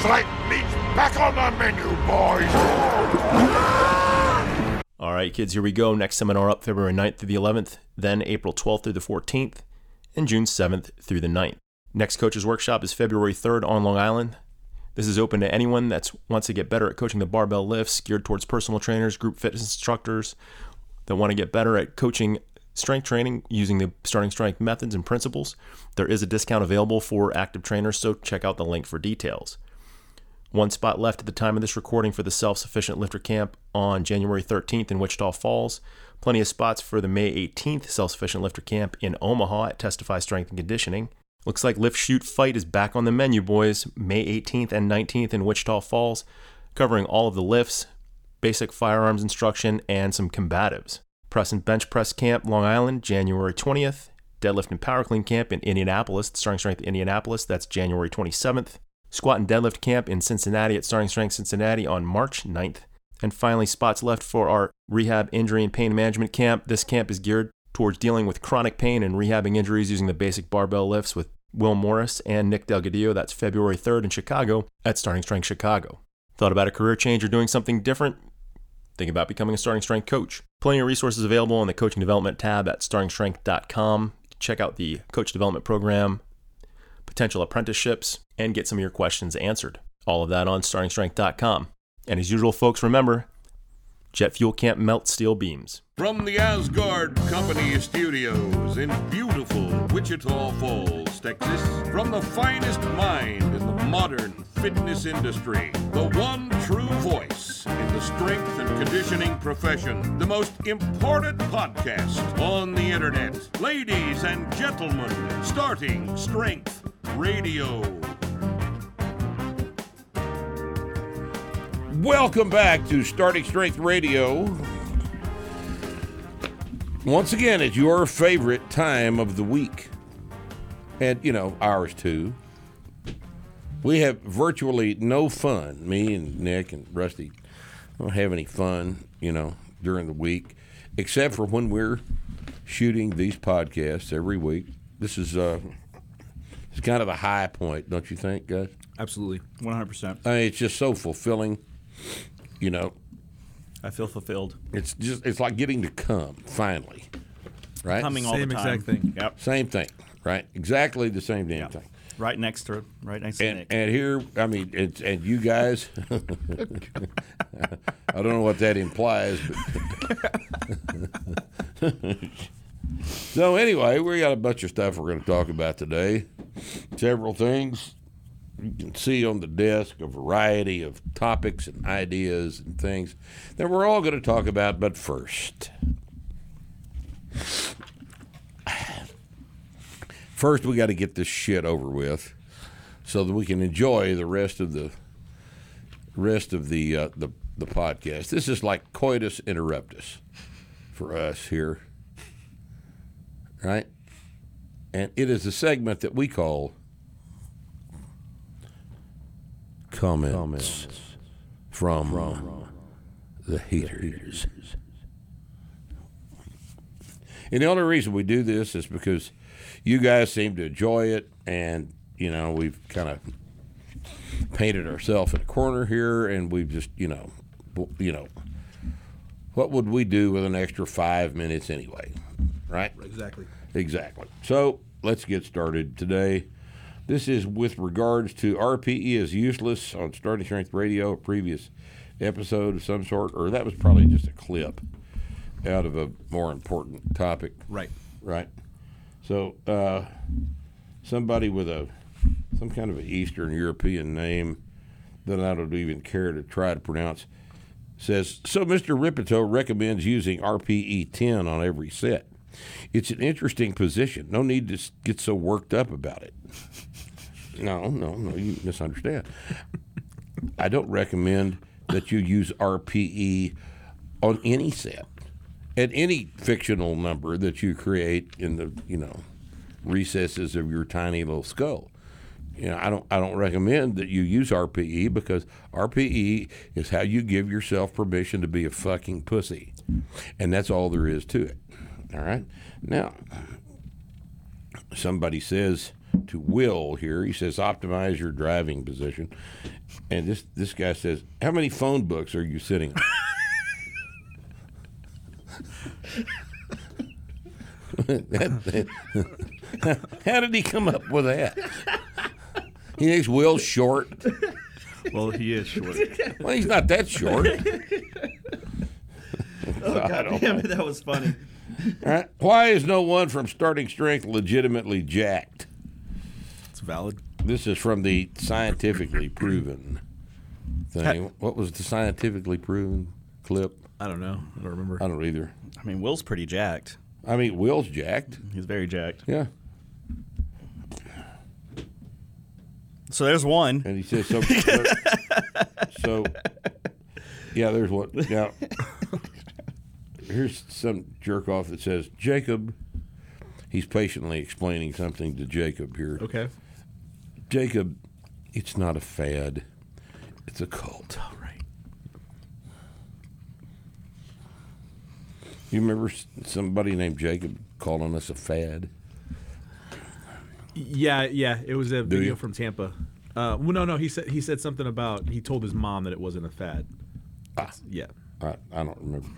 strength meat's back on the menu, boys. All right, kids, here we go. Next seminar up February 9th through the 11th, then April 12th through the 14th, and June 7th through the 9th. Next coaches workshop is February 3rd on Long Island. This is open to anyone that wants to get better at coaching the barbell lifts, geared towards personal trainers, group fitness instructors that want to get better at coaching strength training using the starting strength methods and principles. There is a discount available for active trainers, so check out the link for details. One spot left at the time of this recording for the Self Sufficient Lifter Camp on January 13th in Wichita Falls. Plenty of spots for the May 18th Self Sufficient Lifter Camp in Omaha at Testify Strength and Conditioning. Looks like Lift Shoot Fight is back on the menu, boys. May 18th and 19th in Wichita Falls, covering all of the lifts, basic firearms instruction, and some combatives. Press and Bench Press Camp, Long Island, January 20th. Deadlift and Power Clean Camp in Indianapolis, Starting Strength Indianapolis, that's January 27th. Squat and Deadlift Camp in Cincinnati at Starting Strength Cincinnati on March 9th. And finally, spots left for our Rehab Injury and Pain Management Camp. This camp is geared towards dealing with chronic pain and rehabbing injuries using the basic barbell lifts with Will Morris and Nick Delgadillo. That's February 3rd in Chicago at Starting Strength Chicago. Thought about a career change or doing something different? Think about becoming a starting strength coach. Plenty of resources available on the coaching development tab at startingstrength.com. Check out the coach development program, potential apprenticeships, and get some of your questions answered. All of that on startingstrength.com. And as usual, folks, remember jet fuel can't melt steel beams. From the Aasgaard Company Studios in beautiful Wichita Falls, Texas, from the finest mind in the modern fitness industry, the one true voice in the strength and conditioning profession, the most important podcast on the internet. Ladies and gentlemen, starting Strength Radio. Welcome back to Starting Strength Radio. Once again, it's your favorite time of the week. And, you know, ours too. We have virtually no fun. Me and Nick and Rusty don't have any fun, you know, during the week, except for when we're shooting these podcasts every week. This is uh, it's kind of a high point, don't you think, guys? Absolutely, one hundred percent. I mean, it's just so fulfilling. You know, I feel fulfilled. it's just it's like getting to come finally, right? Coming all Same the time. exact thing. Yep. Same thing, right? Exactly the same damn Yeah. thing. Right next to right next to And Nick. and here, I mean, it's and you guys. I don't know what that implies, but so anyway, we got a bunch of stuff we're going to talk about today. Several things you can see on the desk, a variety of topics and ideas and things that we're all going to talk about. But first, first we got to get this shit over with, so that we can enjoy the rest of the rest of the uh, the the podcast. This is like coitus interruptus for us here, right? And it is a segment that we call comments, from, the haters. And the only reason we do this is because you guys seem to enjoy it, and you know we've kind of painted ourselves in a corner here, and we've just you know, you know, what would we do with an extra five minutes anyway, right? Exactly. Exactly. So let's get started today. This is with regards to RPE is useless on Starting Strength Radio, a previous episode of some sort, or that was probably just a clip out of a more important topic, Right. right? So uh, somebody with a some kind of an Eastern European name that I don't even care to try to pronounce says so. Mr. Rippetoe recommends using RPE 10 on every set. It's an interesting position. No need to get so worked up about it. No, no, no, you misunderstand. I don't recommend that you use RPE on any set at any fictional number that you create in the you know recesses of your tiny little skull. You know, I don't I don't recommend that you use RPE because RPE is how you give yourself permission to be a fucking pussy. And that's all there is to it. All right? Now, somebody says to Will here. He says, optimize your driving position. And this, this guy says, how many phone books are you sitting on? How did he come up with that? He thinks Will's short. Well, he is short. Well, he's not that short. Oh, God damn it, that was funny. Right. Why is no one from starting strength legitimately jacked? It's valid. This is from the scientifically proven thing. What was the scientifically proven clip? I don't know. I don't remember. I don't either. I mean, Will's pretty jacked. I mean, Will's jacked. He's very jacked. Yeah. So there's one. And he says, so, so, so yeah, there's one. Now, here's some jerk off that says, Jacob, he's patiently explaining something to Jacob here. Okay. Jacob, it's not a fad, it's a cult. All right. You remember somebody named Jacob calling us a fad? Yeah, yeah. It was a video you? from Tampa. Uh, well, no, no. He said he said something about he told his mom that it wasn't a fad. Ah. Yeah. I, I don't remember.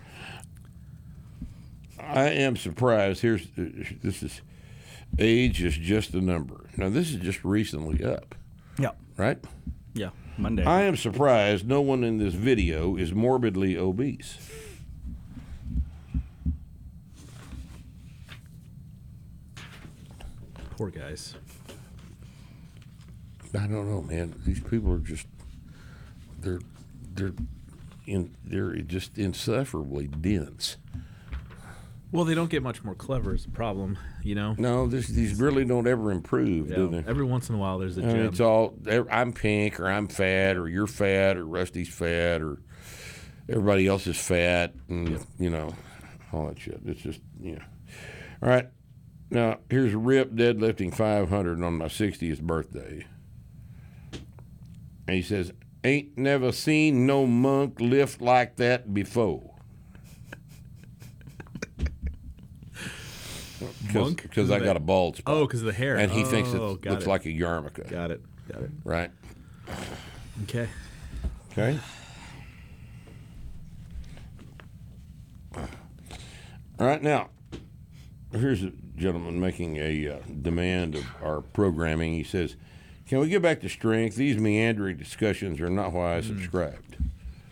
I am surprised. Here's this is age is just a number. Now this is just recently up, Yeah. right? Yeah. Monday. I am surprised no one in this video is morbidly obese. Poor guys. I don't know, man. These people are just they're they're in they're just insufferably dense. Well, they don't get much more clever. Is the problem, you know? No, this, these really don't ever improve, do they? Every once in a while, there's a. gem. it's all I'm pink or I'm fat or you're fat or Rusty's fat or everybody else is fat and you know all that shit. It's just you know. All right, now here's Rip deadlifting 500 on my 60th birthday, and he says, "Ain't never seen no monk lift like that before." Monk? Because I got a bald spot. oh, because of the hair. and he thinks it Oh, got looks it. like a yarmulke, Got it. Got it. right? Okay. Okay. All right, now, here's a gentleman making a uh, demand of our programming. He says, Can we get back to strength? These meandering discussions are not why I subscribed.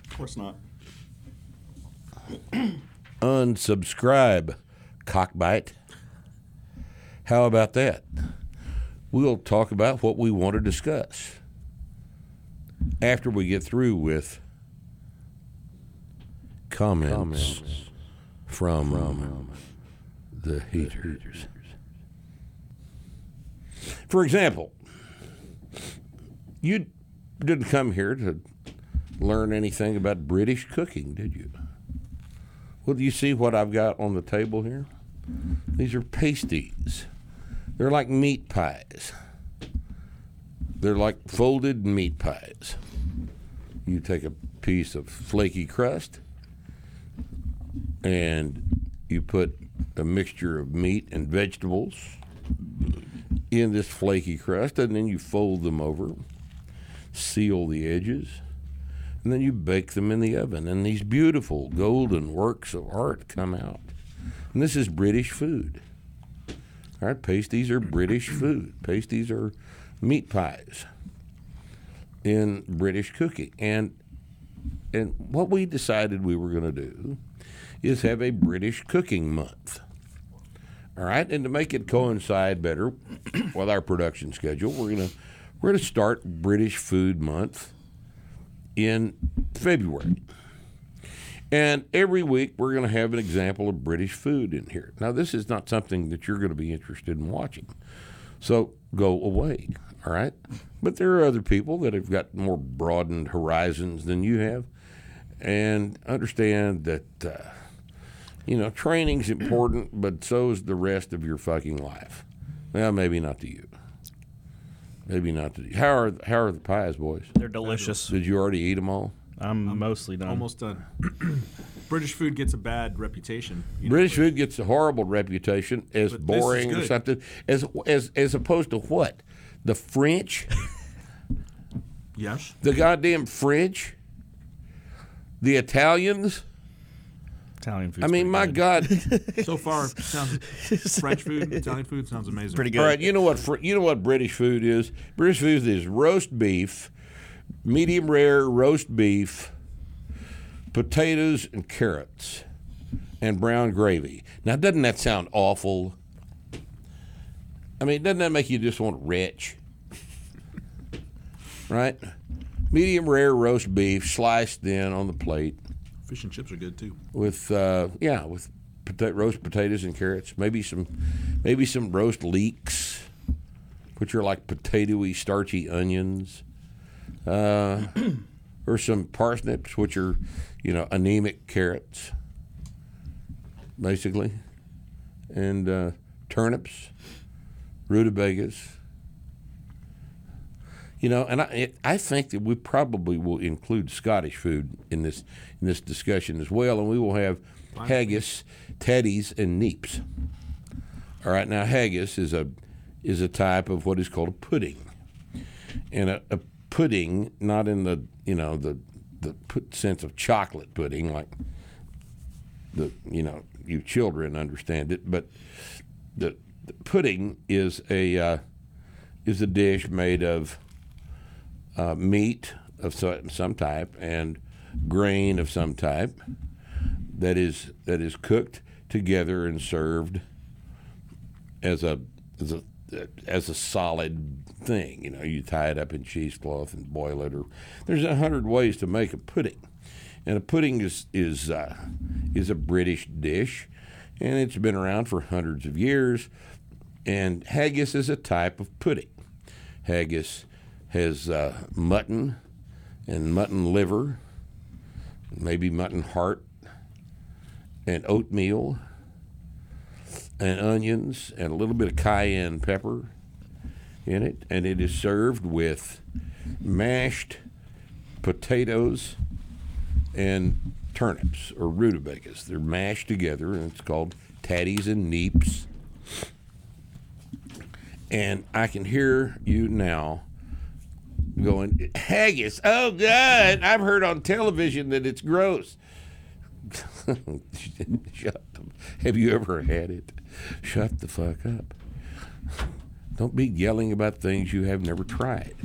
of course not. Unsubscribe, cockbite. How about that? We'll talk about what we want to discuss after we get through with comments, from, the haters. For example, you didn't come here to learn anything about British cooking, did you? Well, do you see what I've got on the table here? These are pasties. They're like meat pies. They're like folded meat pies. You take a piece of flaky crust and you put a mixture of meat and vegetables in this flaky crust, and then you fold them over, seal the edges, and then you bake them in the oven. And these beautiful golden works of art come out. And this is British food. All right, pasties are British food. Pasties are meat pies in British cooking. And and what we decided we were going to do is have a British cooking month. All right, and to make it coincide better with our production schedule, we're gonna we're gonna start British Food Month in February. And every week we're going to have an example of British food in here. Now, this is not something that you're going to be interested in watching. So go away, all right? But there are other people that have got more broadened horizons than you have and understand that, uh, you know, training's important, but so is the rest of your fucking life. Well, maybe not to you. Maybe not to you. How are, how are the pies, boys? They're delicious. Did you already eat them all? I'm mostly done. Almost done. British food gets a bad reputation. you know, British but- food gets a horrible reputation as But this is boring or good. something, as as as opposed to what? The French, Yes. the goddamn French, the Italians. Italian food. I mean, my God! So far, sounds French food, Italian food sounds amazing. pretty good. All right, you know what? Fr- You know what British food is? British food is roast beef, medium rare roast beef, potatoes and carrots, and brown gravy. Now, doesn't that sound awful? I mean, doesn't that make you just want to retch? Right? Medium rare roast beef sliced thin on the plate Fish and chips are good too. with uh, yeah with pota- roast potatoes and carrots maybe some maybe some roast leeks which are like potatoey starchy onions uh, or some parsnips which are you know anemic carrots basically. And uh, turnips rutabagas. You know, and I, it, I think that we probably will include Scottish food in this in this discussion as well, and we will have haggis, tatties, and neeps. All right, now haggis is a is a type of what is called a pudding, and a, a pudding, not in the you know the the sense of chocolate pudding, like the you know you children understand it, but the, the pudding is a uh, is a dish made of uh, meat of so- some type and grain of some type that is that is cooked together and served as a as a as a solid thing. You know, you tie it up in cheesecloth and boil it, or there's a hundred ways to make a pudding. And a pudding is is uh, is a British dish, and it's been around for hundreds of years. And haggis is a type of pudding. Haggis has uh, mutton and mutton liver, maybe mutton heart, and oatmeal, and onions, and a little bit of cayenne pepper in it. And it is served with mashed potatoes and turnips or rutabagas. They're mashed together, and it's called tatties and neeps. And I can hear you now going, haggis. Oh, God. I've heard on television that it's gross. Have you ever had it? Shut the fuck up. Don't be yelling about things you have never tried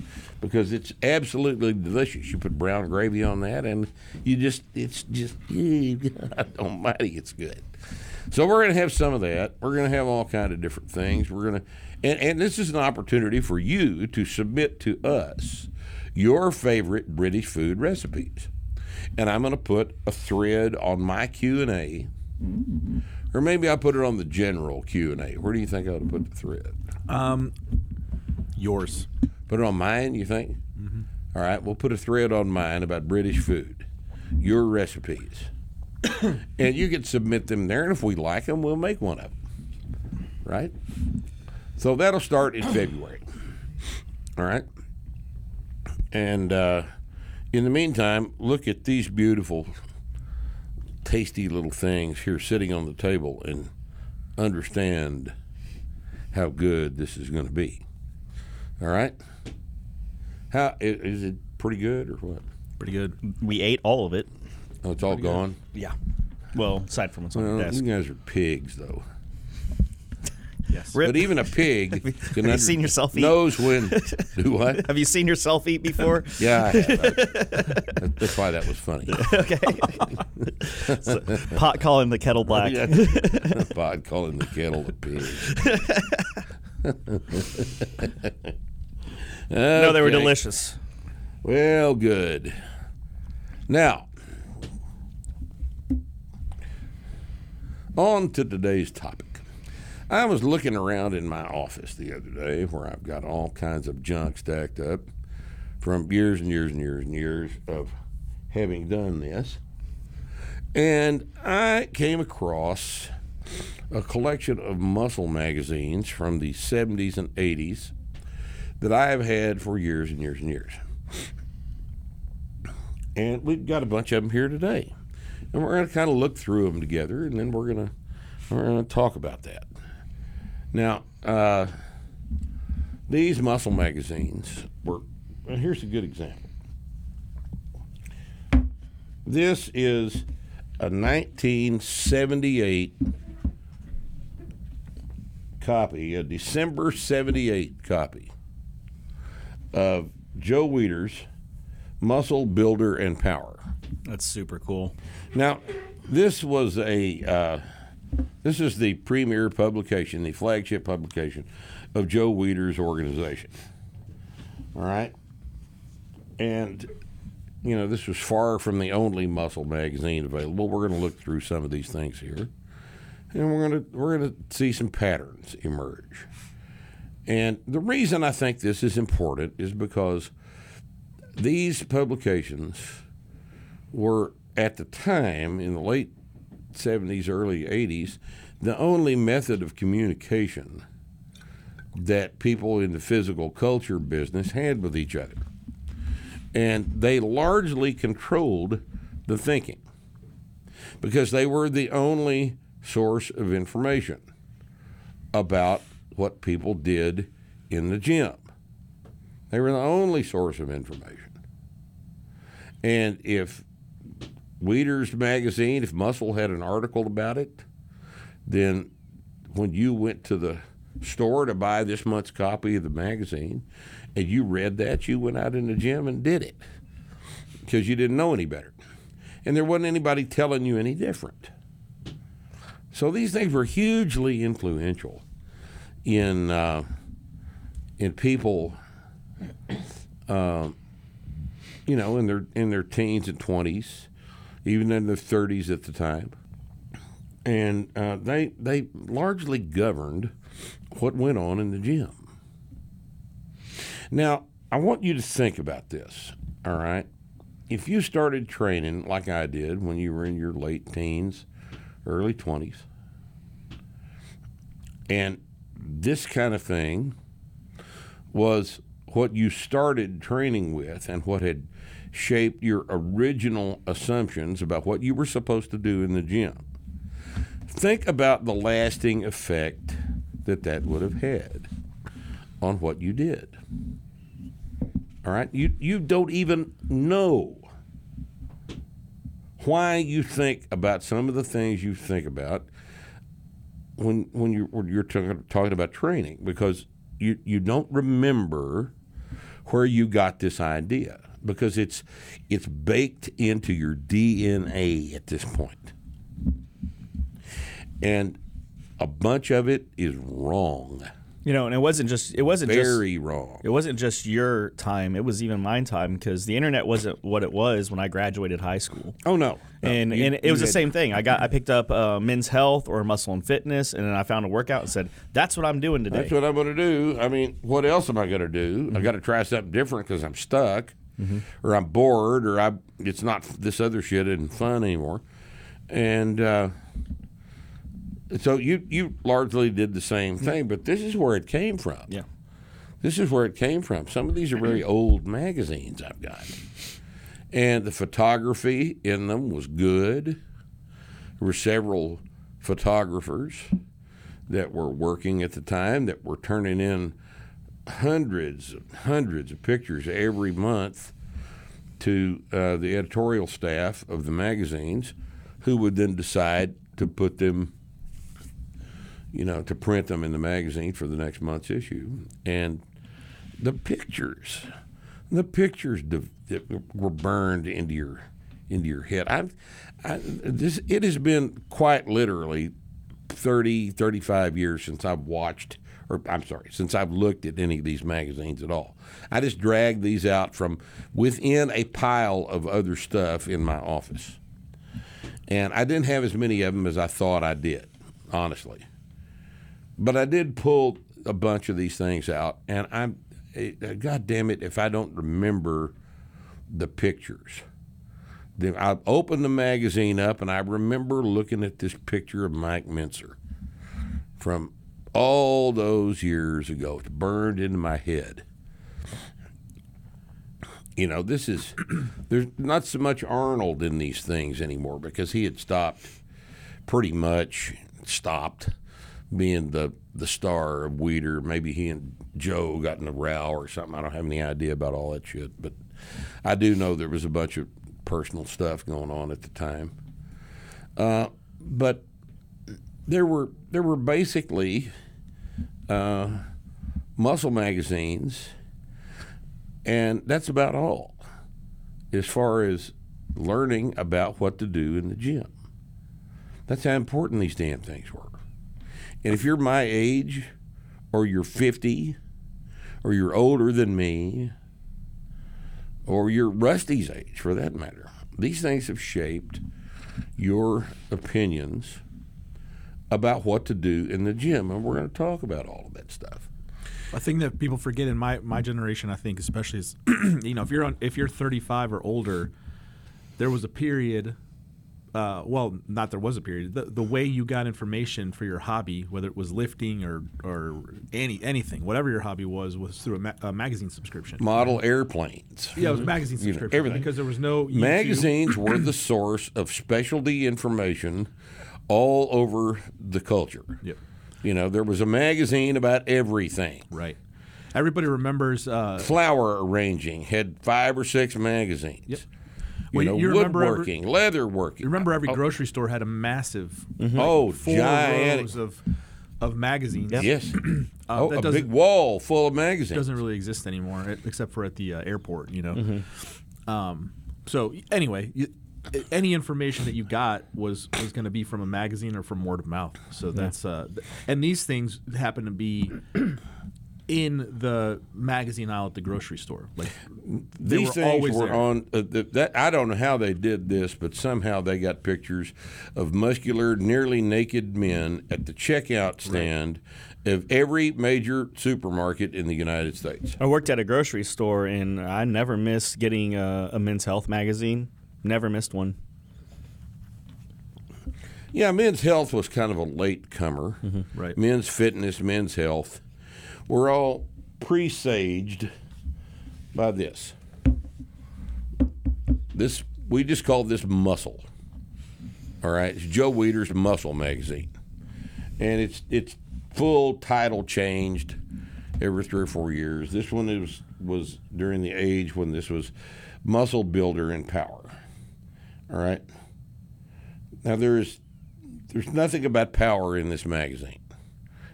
because it's absolutely delicious. You put brown gravy on that, and you just, it's just, God almighty, it's good. So we're going to have some of that. We're going to have all kind of different things. We're going to, and, and this is an opportunity for you to submit to us your favorite British food recipes. And I'm going to put a thread on my Q and A, mm. Or maybe I put it on the general Q and A. Where do you think I ought to put the thread? Yours. Put it on mine, you think? All right, we'll put a thread on mine about British food, your recipes. and you can submit them there, and if we like them, we'll make one of them. Right? So that'll start in February. All right? And uh, in the meantime, look at these beautiful, tasty little things here sitting on the table and understand how good this is going to be. All right? How is it? Pretty good or what? Pretty good. We ate all of it. Oh, it's all gone. Yeah. Well, aside from what's on Well, the desk. you guys are pigs, though. Yes. Rip. But even a pig can have you seen yourself eat? knows when. Do what? Have you seen yourself eat before? Yeah, I have. That- That's why that was funny. okay. So, pot calling the kettle black. Yeah. Bod calling the kettle a pig. No, they were delicious. Well, good. Now, on to today's topic. I was looking around in my office the other day where I've got all kinds of junk stacked up from years and years and years and years of having done this. And I came across a collection of muscle magazines from the 70s and 80s that I have had for years and years and years. And we've got a bunch of them here today. and we're going to kind of look through them together, and then we're going to we're going to talk about that. Now, uh, these muscle magazines were. And here's a good example. This is a 1978 copy, a December 78 copy of Joe Weider's Muscle Builder and Power. That's super cool. Now, this was a uh, this is the premier publication, the flagship publication of Joe Weider's organization. All right, and you know this was far from the only muscle magazine available. We're going to look through some of these things here, and we're going to we're going to see some patterns emerge. And the reason I think this is important is because these publications were at the time in the late 70s, early 80s, the only method of communication that people in the physical culture business had with each other. And they largely controlled the thinking because they were the only source of information about what people did in the gym. They were the only source of information. And if Weider's magazine, if Muscle had an article about it, then when you went to the store to buy this month's copy of the magazine and you read that, you went out in the gym and did it because you didn't know any better. And there wasn't anybody telling you any different. So these things were hugely influential in uh, in people, uh, you know, in their in their teens and twenties, even in their thirties at the time, and uh, they they largely governed what went on in the gym. Now, I want you to think about this. All right, if you started training like I did when you were in your late teens, early twenties, and this kind of thing was what you started training with and what had shaped your original assumptions about what you were supposed to do in the gym. Think about the lasting effect that that would have had on what you did. All right? You, you don't even know why you think about some of the things you think about when when you're when you're talking, talking about training because you you don't remember where you got this idea because it's it's baked into your DNA at this point. And a bunch of it is wrong. You know, and it wasn't just it wasn't Very just wrong. it wasn't just your time. It was even my time because the internet wasn't what it was when I graduated high school. Oh no. No, and you- and it was the same thing. I got I picked up uh, Men's Health or Muscle and Fitness, and then I found a workout and said, "That's what I'm doing today." That's what I'm going to do. I mean, what else am I going to do? I got to try something different because I'm stuck, or I'm bored, or I it's not this other shit isn't fun anymore. And uh, so you you largely did the same thing, but this is where it came from. yeah. This is where it came from. Some of these are very old magazines I've got. And the photography in them was good. There were several photographers that were working at the time that were turning in hundreds and hundreds of pictures every month to uh, the editorial staff of the magazines who would then decide to put them you know, to print them in the magazine for the next month's issue. And the pictures, the pictures that were burned into your into your head. I've, I, this it has been quite literally 30, 35 years since I've watched, or I'm sorry, since I've looked at any of these magazines at all. I just dragged these out from within a pile of other stuff in my office. And I didn't have as many of them as I thought I did, honestly. But I did pull a bunch of these things out, and I'm, eh, God damn it, if I don't remember the pictures. Then I opened the magazine up, and I remember looking at this picture of Mike Mentzer from all those years ago. It's burned into my head. You know, this is there's not so much Arnold in these things anymore because he had stopped pretty much stopped being the the star of Weider. Maybe he and Joe got in a row or something. I don't have any idea about all that shit, but I do know there was a bunch of personal stuff going on at the time. Uh, but there were there were basically uh, muscle magazines, and that's about all as far as learning about what to do in the gym. That's how important these damn things were. And if you're my age, or you're 50, or you're older than me, or you're Rusty's age for that matter, these things have shaped your opinions about what to do in the gym. And we're going to talk about all of that stuff. A thing that people forget in my, my generation, I think, especially is, you know, if you're on if you're 35 or older, there was a period. Uh, well, not there was a period. The, the way you got information for your hobby, whether it was lifting or or any anything, whatever your hobby was, was through a, ma- a magazine subscription. Model airplanes. yeah, it was magazine You know, subscription everything. because there was no YouTube. Magazines were the source of specialty information all over the culture. Yep. You know, there was a magazine about everything. Right. Everybody remembers. Uh, Flower arranging had five or six magazines. Yep. You Well, know, you remember every- woodworking, leatherworking. you remember every grocery store had a massive, Oh, four giant. rows of of magazines. Yes. Uh, oh, a big wall full of magazines. doesn't really exist anymore, except for at the uh, airport. You know. Mm-hmm. Um, so anyway, you, any information that you got was was going to be from a magazine or from word of mouth. So that's uh, th- and these things happen to be in the magazine aisle at the grocery store. Like they These were things always were there. on. Uh, th- that I don't know how they did this, but somehow they got pictures of muscular, nearly naked men at the checkout stand of every major supermarket in the United States. I worked at a grocery store and I never missed getting a, a men's health magazine. Never missed one. Yeah, men's health was kind of a late comer. Mm-hmm. Right. Men's fitness, men's health were all presaged by this. This we just call this muscle. All right, it's Joe Weider's Muscle magazine, and it's it's full title changed every three or four years. This one is was during the age when this was Muscle Builder and Power. All right. Now there's there's nothing about power in this magazine.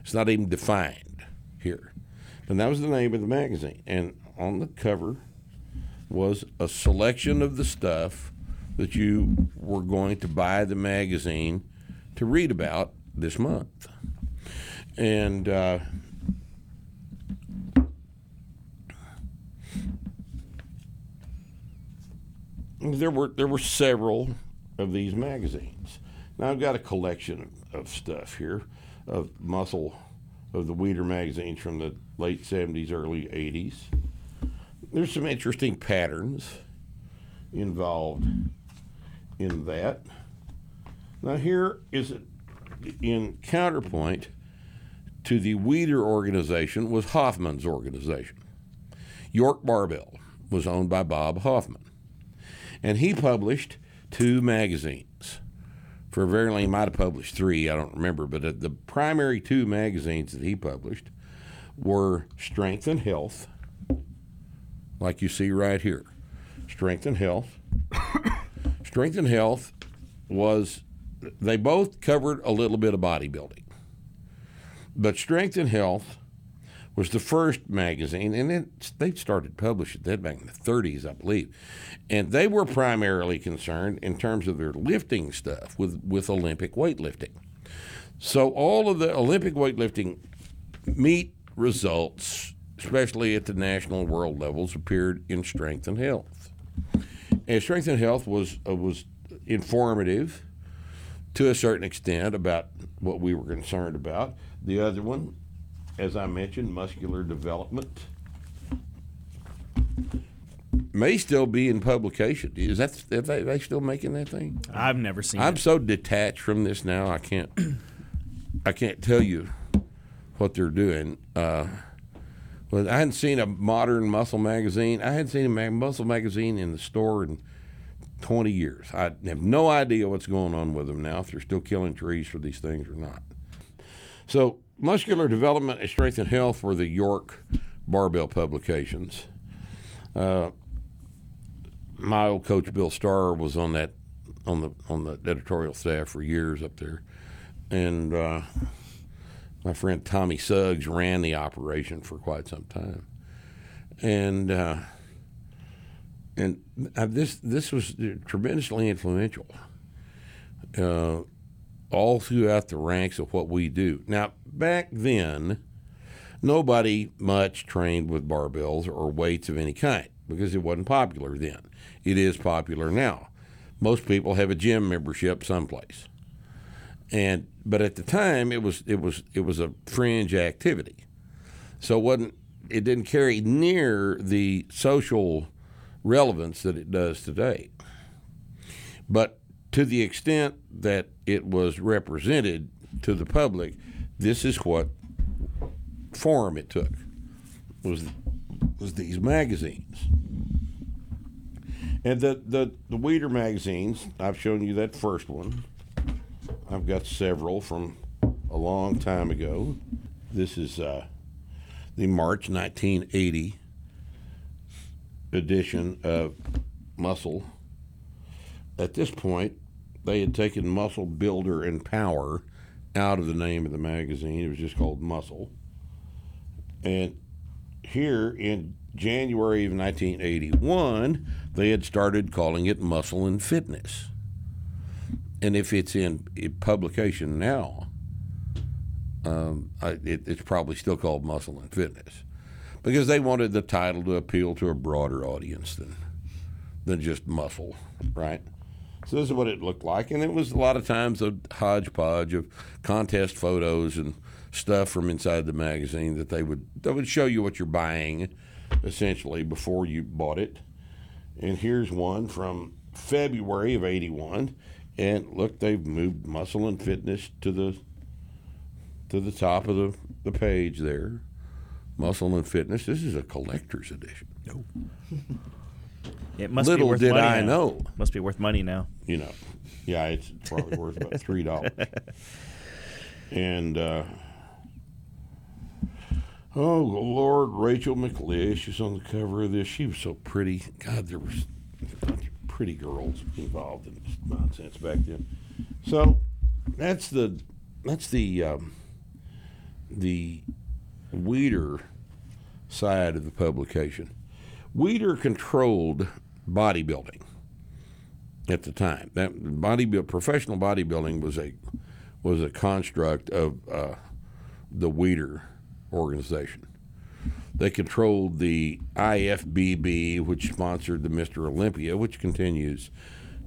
It's not even defined here. And that was the name of the magazine. And on the cover was a selection of the stuff that you were going to buy the magazine to read about this month. And uh, there were there were several of these magazines. Now I've got a collection of stuff here of muscle of the Weider magazines from the late seventies, early eighties. There's some interesting patterns involved in that. Now here is it in counterpoint to the Weider organization was Hoffman's organization. York Barbell was owned by Bob Hoffman and he published two magazines. For very long, he might have published three, I don't remember, but uh, the primary two magazines that he published were Strength and Health, like you see right here. Strength and Health. Strength and Health was, they both covered a little bit of bodybuilding. But Strength and Health was the first magazine, and it, they started publishing that back in the 30s, I believe. And they were primarily concerned in terms of their lifting stuff with, with Olympic weightlifting. So all of the Olympic weightlifting meet results, especially at the national and world levels, appeared in Strength and Health. And Strength and Health was uh, was informative to a certain extent about what we were concerned about. The other one as I mentioned, muscular development may still be in publication. Is that are they, they still making that thing? I've never seen I'm it. so detached from this now. I can't. I can't tell you what they're doing. Uh, Well, I hadn't seen a modern muscle magazine. I hadn't seen a ma- muscle magazine in the store in 20 years. I have no idea what's going on with them now, if they're still killing trees for these things or not. So, Muscular Development and Strength and Health were the York Barbell publications. Uh, my old coach Bill Starr was on that on the on the editorial staff for years up there, and uh, my friend Tommy Suggs ran the operation for quite some time, and uh, and uh, this this was tremendously influential. Uh, all throughout the ranks of what we do. Now back then, nobody much trained with barbells or weights of any kind because it wasn't popular then. It is popular now. Most people have a gym membership someplace and but at the time it was it was it was a fringe activity so it wasn't it didn't carry near the social relevance that it does today but to the extent that it was represented to the public this is what form it took was was these magazines and the the the Weider magazines I've shown you that first one I've got several from a long time ago. This is uh, the March 1980 edition of Muscle. At this point, they had taken Muscle Builder and Power out of the name of the magazine. It was just called Muscle. And here in January of 1981, they had started calling it Muscle and Fitness and if it's in, publication now, um, I, it, it's probably still called Muscle and Fitness because they wanted the title to appeal to a broader audience than than just muscle, right? So this is what it looked like, and it was a lot of times a hodgepodge of contest photos and stuff from inside the magazine that they would that would show you what you're buying, essentially before you bought it. And here's one from February of '81 and look, they've moved muscle and fitness to the to the top of the, the page there. Muscle and fitness. This is a collector's edition. No. It must Little be worth did money I now. know. Must be worth money now. You know, yeah, it's probably worth about three dollars. And uh, oh Lord, Rachel McLish is on the cover of this. She was so pretty. God, there was a bunch of pretty girls involved in this nonsense back then. So that's the that's the um, the Weider side of the publication. Weider controlled bodybuilding at the time. That bodybuild professional bodybuilding was a was a construct of uh, the Weider organization. They controlled the IFBB, which sponsored the Mr. Olympia, which continues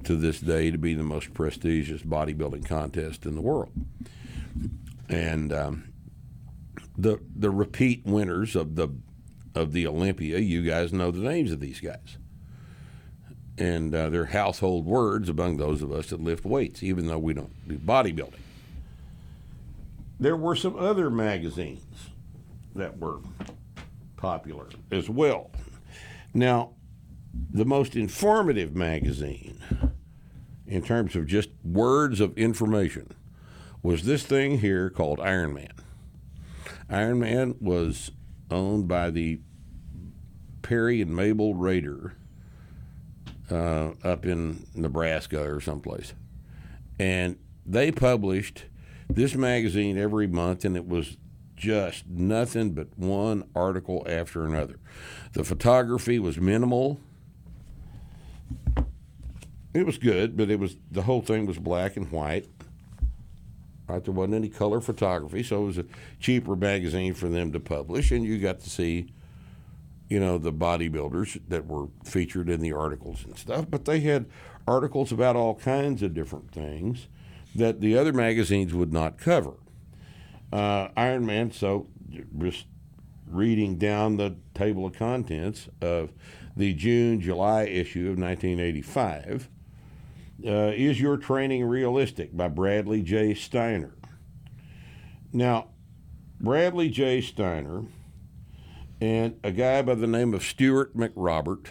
to this day to be the most prestigious bodybuilding contest in the world. And um, the the repeat winners of the of the Olympia, you guys know the names of these guys, and uh, they're household words among those of us that lift weights, even though we don't do bodybuilding. There were some other magazines that were popular as well. Now, the most informative magazine, in terms of just words of information, was this thing here called Iron Man. Iron Man was owned by the Peary and Mabel Rader uh, up in Nebraska or someplace. And they published this magazine every month, and it was just nothing but one article after another. The photography was minimal. It was good, but it was the whole thing was black and white. Right, there wasn't any color photography, so it was a cheaper magazine for them to publish, and you got to see, you know, the bodybuilders that were featured in the articles and stuff. But they had articles about all kinds of different things that the other magazines would not cover uh, Iron Man. So just reading down the table of contents of the June July issue of 1985. Uh, is your training realistic by Bradley J. Steiner. Now, Bradley J. Steiner and a guy by the name of Stuart McRobert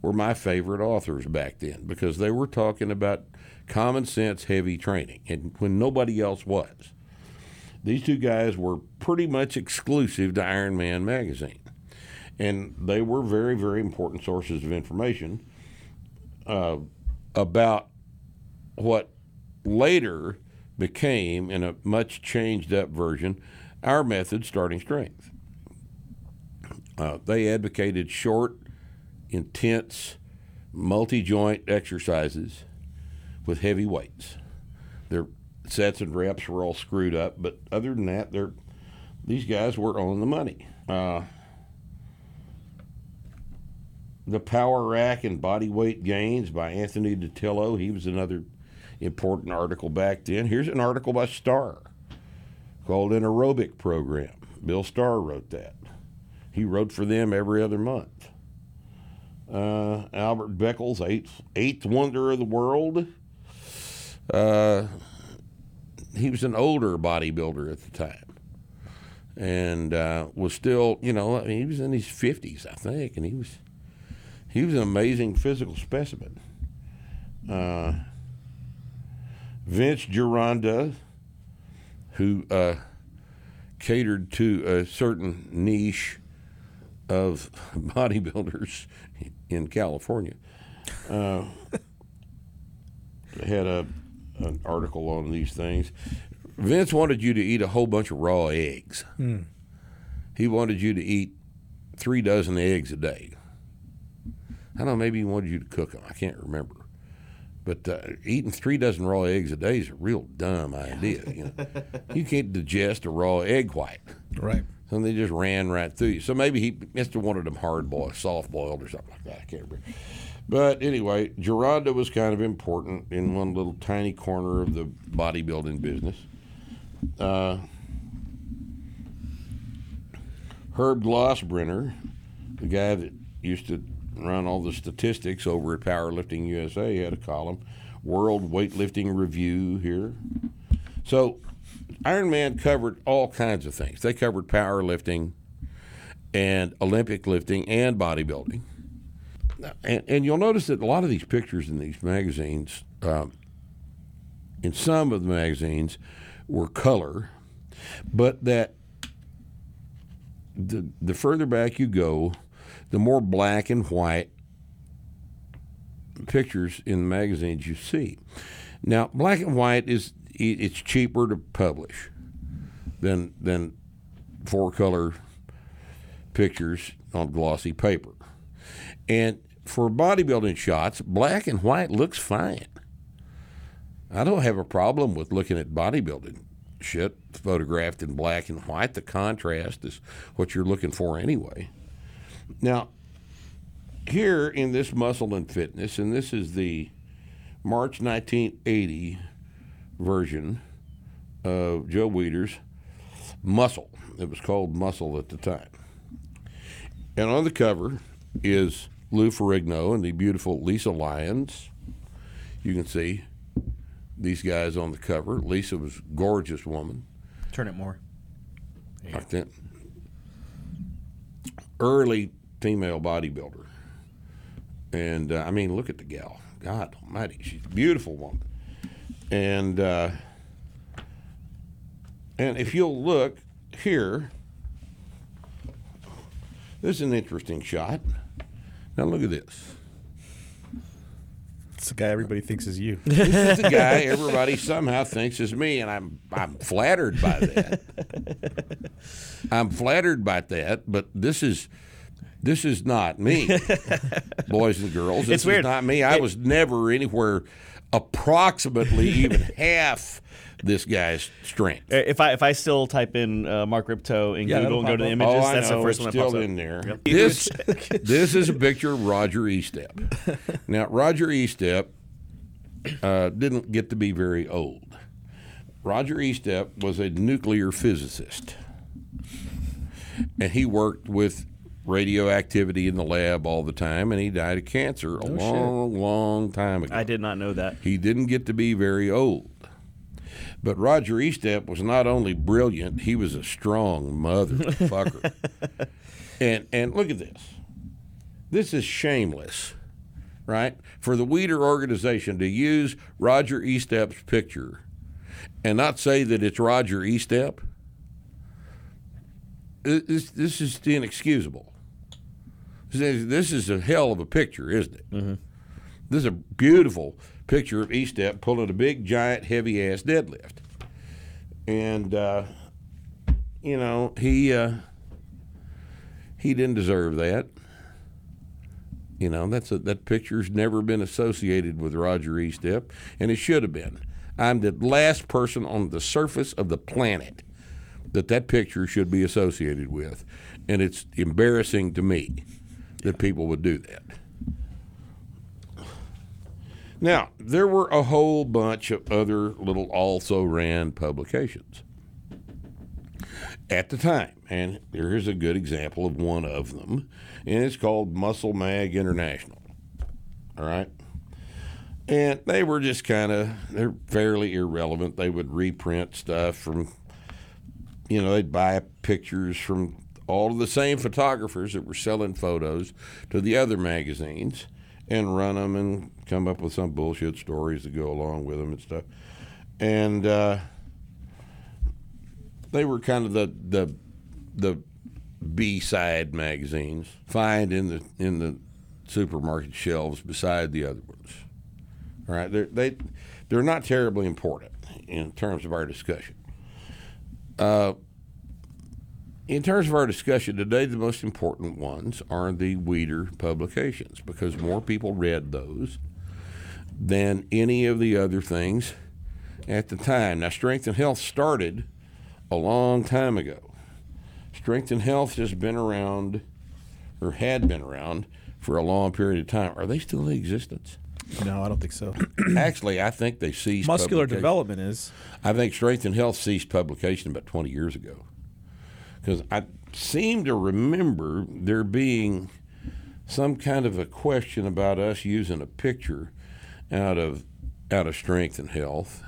were my favorite authors back then because they were talking about common sense heavy training and when nobody else was. These two guys were pretty much exclusive to Iron Man magazine. And they were very, very important sources of information uh, about what later became, in a much changed up version, our method, starting strength. Uh, they advocated short, intense, multi joint exercises with heavy weights. Their sets and reps were all screwed up, but other than that, they're, these guys were on the money. Uh, the Power Rack and Body Weight Gains by Anthony DiTillo. He was another important article back then. Here's an article by Starr called An Aerobic Program. Bill Starr wrote that. He wrote for them every other month. Uh, Albert Beckles, eighth, eighth wonder of the world. Uh, he was an older bodybuilder at the time and uh, was still, you know, I mean, he was in his 50s, I think, and he was he was an amazing physical specimen. Uh, Vince Gironda, who uh, catered to a certain niche of bodybuilders in California, uh, had a an article on these things. Vince wanted you to eat a whole bunch of raw eggs. He wanted you to eat three dozen eggs a day. I don't know, maybe he wanted you to cook them. I can't remember. But uh, eating three dozen raw eggs a day is a real dumb idea. You, know? you can't digest a raw egg white. Right. So they just ran right through you. So maybe he must have wanted them hard boiled, soft boiled, or something like that. I can't remember. But anyway, Gironda was kind of important in one little tiny corner of the bodybuilding business. Uh, Herb Glossbrenner, the guy that used to run all the statistics over at Powerlifting USA, had a column, World Weightlifting Review here. So Iron Man covered all kinds of things. They covered powerlifting and Olympic lifting and bodybuilding. And, and you'll notice that a lot of these pictures in these magazines, um, in some of the magazines, were color, but that the, the further back you go, the more black and white pictures in the magazines you see. Now, black and white is it's cheaper to publish than than four color pictures on glossy paper. And for bodybuilding shots, black and white looks fine. I don't have a problem with looking at bodybuilding shit photographed in black and white. The contrast is what you're looking for anyway. Now, here in this Muscle and Fitness, and this is the March 1980 version of Joe Weider's Muscle. It was called Muscle at the time. And on the cover is Lou Ferrigno and the beautiful Lisa Lyons. You can see these guys on the cover. Lisa was a gorgeous woman. Turn it more. Like that. Early female bodybuilder. And uh, I mean, look at the gal. God almighty. She's a beautiful woman. And uh, and if you'll look here, this is an interesting shot. Now look at this. It's the guy everybody thinks is you. This is the guy everybody somehow thinks is me, and I'm I'm flattered by that. I'm flattered by that, but this is this is not me, boys and girls. This It's weird. is not me. I It- was never anywhere approximately even half this guy's strength. If I if I still type in uh, Mark Rippetoe in Yeah, Google and go to the images, oh, that's know, the first it's one that still pops up. in there. This this is a picture of Roger Estep. Now Roger Estep uh, didn't get to be very old. Roger Estep was a nuclear physicist, and he worked with radioactivity in the lab all the time, and he died of cancer a long, long time ago. I did not know that. He didn't get to be very old. But Roger Estep was not only brilliant, he was a strong motherfucker. and and look at this. This is shameless, right? For the Weider organization to use Roger Estep's picture and not say that it's Roger Estep. This, this is inexcusable. This is a hell of a picture, isn't it? Mm-hmm. This is a beautiful picture of Estep pulling a big, giant, heavy ass deadlift. And, uh, you know, he, uh, he didn't deserve that. You know, that's a, that picture's never been associated with Roger Estep, and it should have been. I'm the last person on the surface of the planet that that picture should be associated with, and it's embarrassing to me that people would do that. Now, there were a whole bunch of other little also ran publications at the time, and there is a good example of one of them, and it's called Muscle Mag International. All right? And they were just kind of, they're fairly irrelevant. They would reprint stuff from, you know, they'd buy pictures from all of the same photographers that were selling photos to the other magazines and run them and come up with some bullshit stories to go along with them and stuff. And uh, they were kind of the the the B side magazines find in the in the supermarket shelves beside the other ones. All right, they're, they they're not terribly important in terms of our discussion. Uh, in terms of our discussion today, the most important ones are the Weider publications because more people read those than any of the other things at the time. Now, Strength and Health started a long time ago. Strength and Health has been around, or had been around, for a long period of time. Are they still in existence? No, I don't think so. Actually, I think they ceased Muscular development is. I think Strength and Health ceased publication about 20 years ago. Because I seem to remember there being some kind of a question about us using a picture out of out of Strength and Health,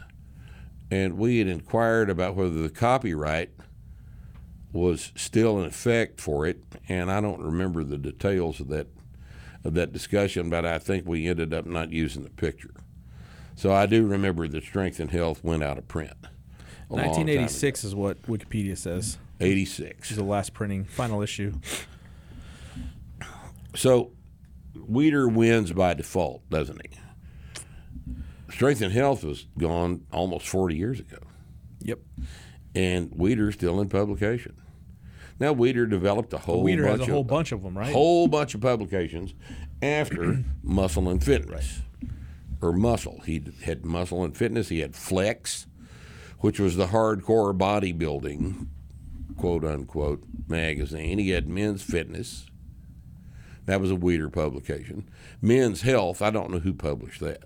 and we had inquired about whether the copyright was still in effect for it, and I don't remember the details of that of that discussion, but I think we ended up not using the picture. So I do remember that Strength and Health went out of print. a long time 1986 is what Wikipedia says. Ago. 86. Is the last printing, final issue. So Weider wins by default, doesn't he? Strength and Health was gone almost 40 years ago, Yep. and Weider's still in publication. Now Weider developed a whole Weider bunch has a whole of, bunch of them, right? whole bunch of publications after Muscle and Fitness, or Muscle. He had Muscle and Fitness. He had Flex, which was the hardcore bodybuilding, quote unquote, magazine. He had Men's Fitness. That was a Weider publication. Men's Health. I don't know who published that.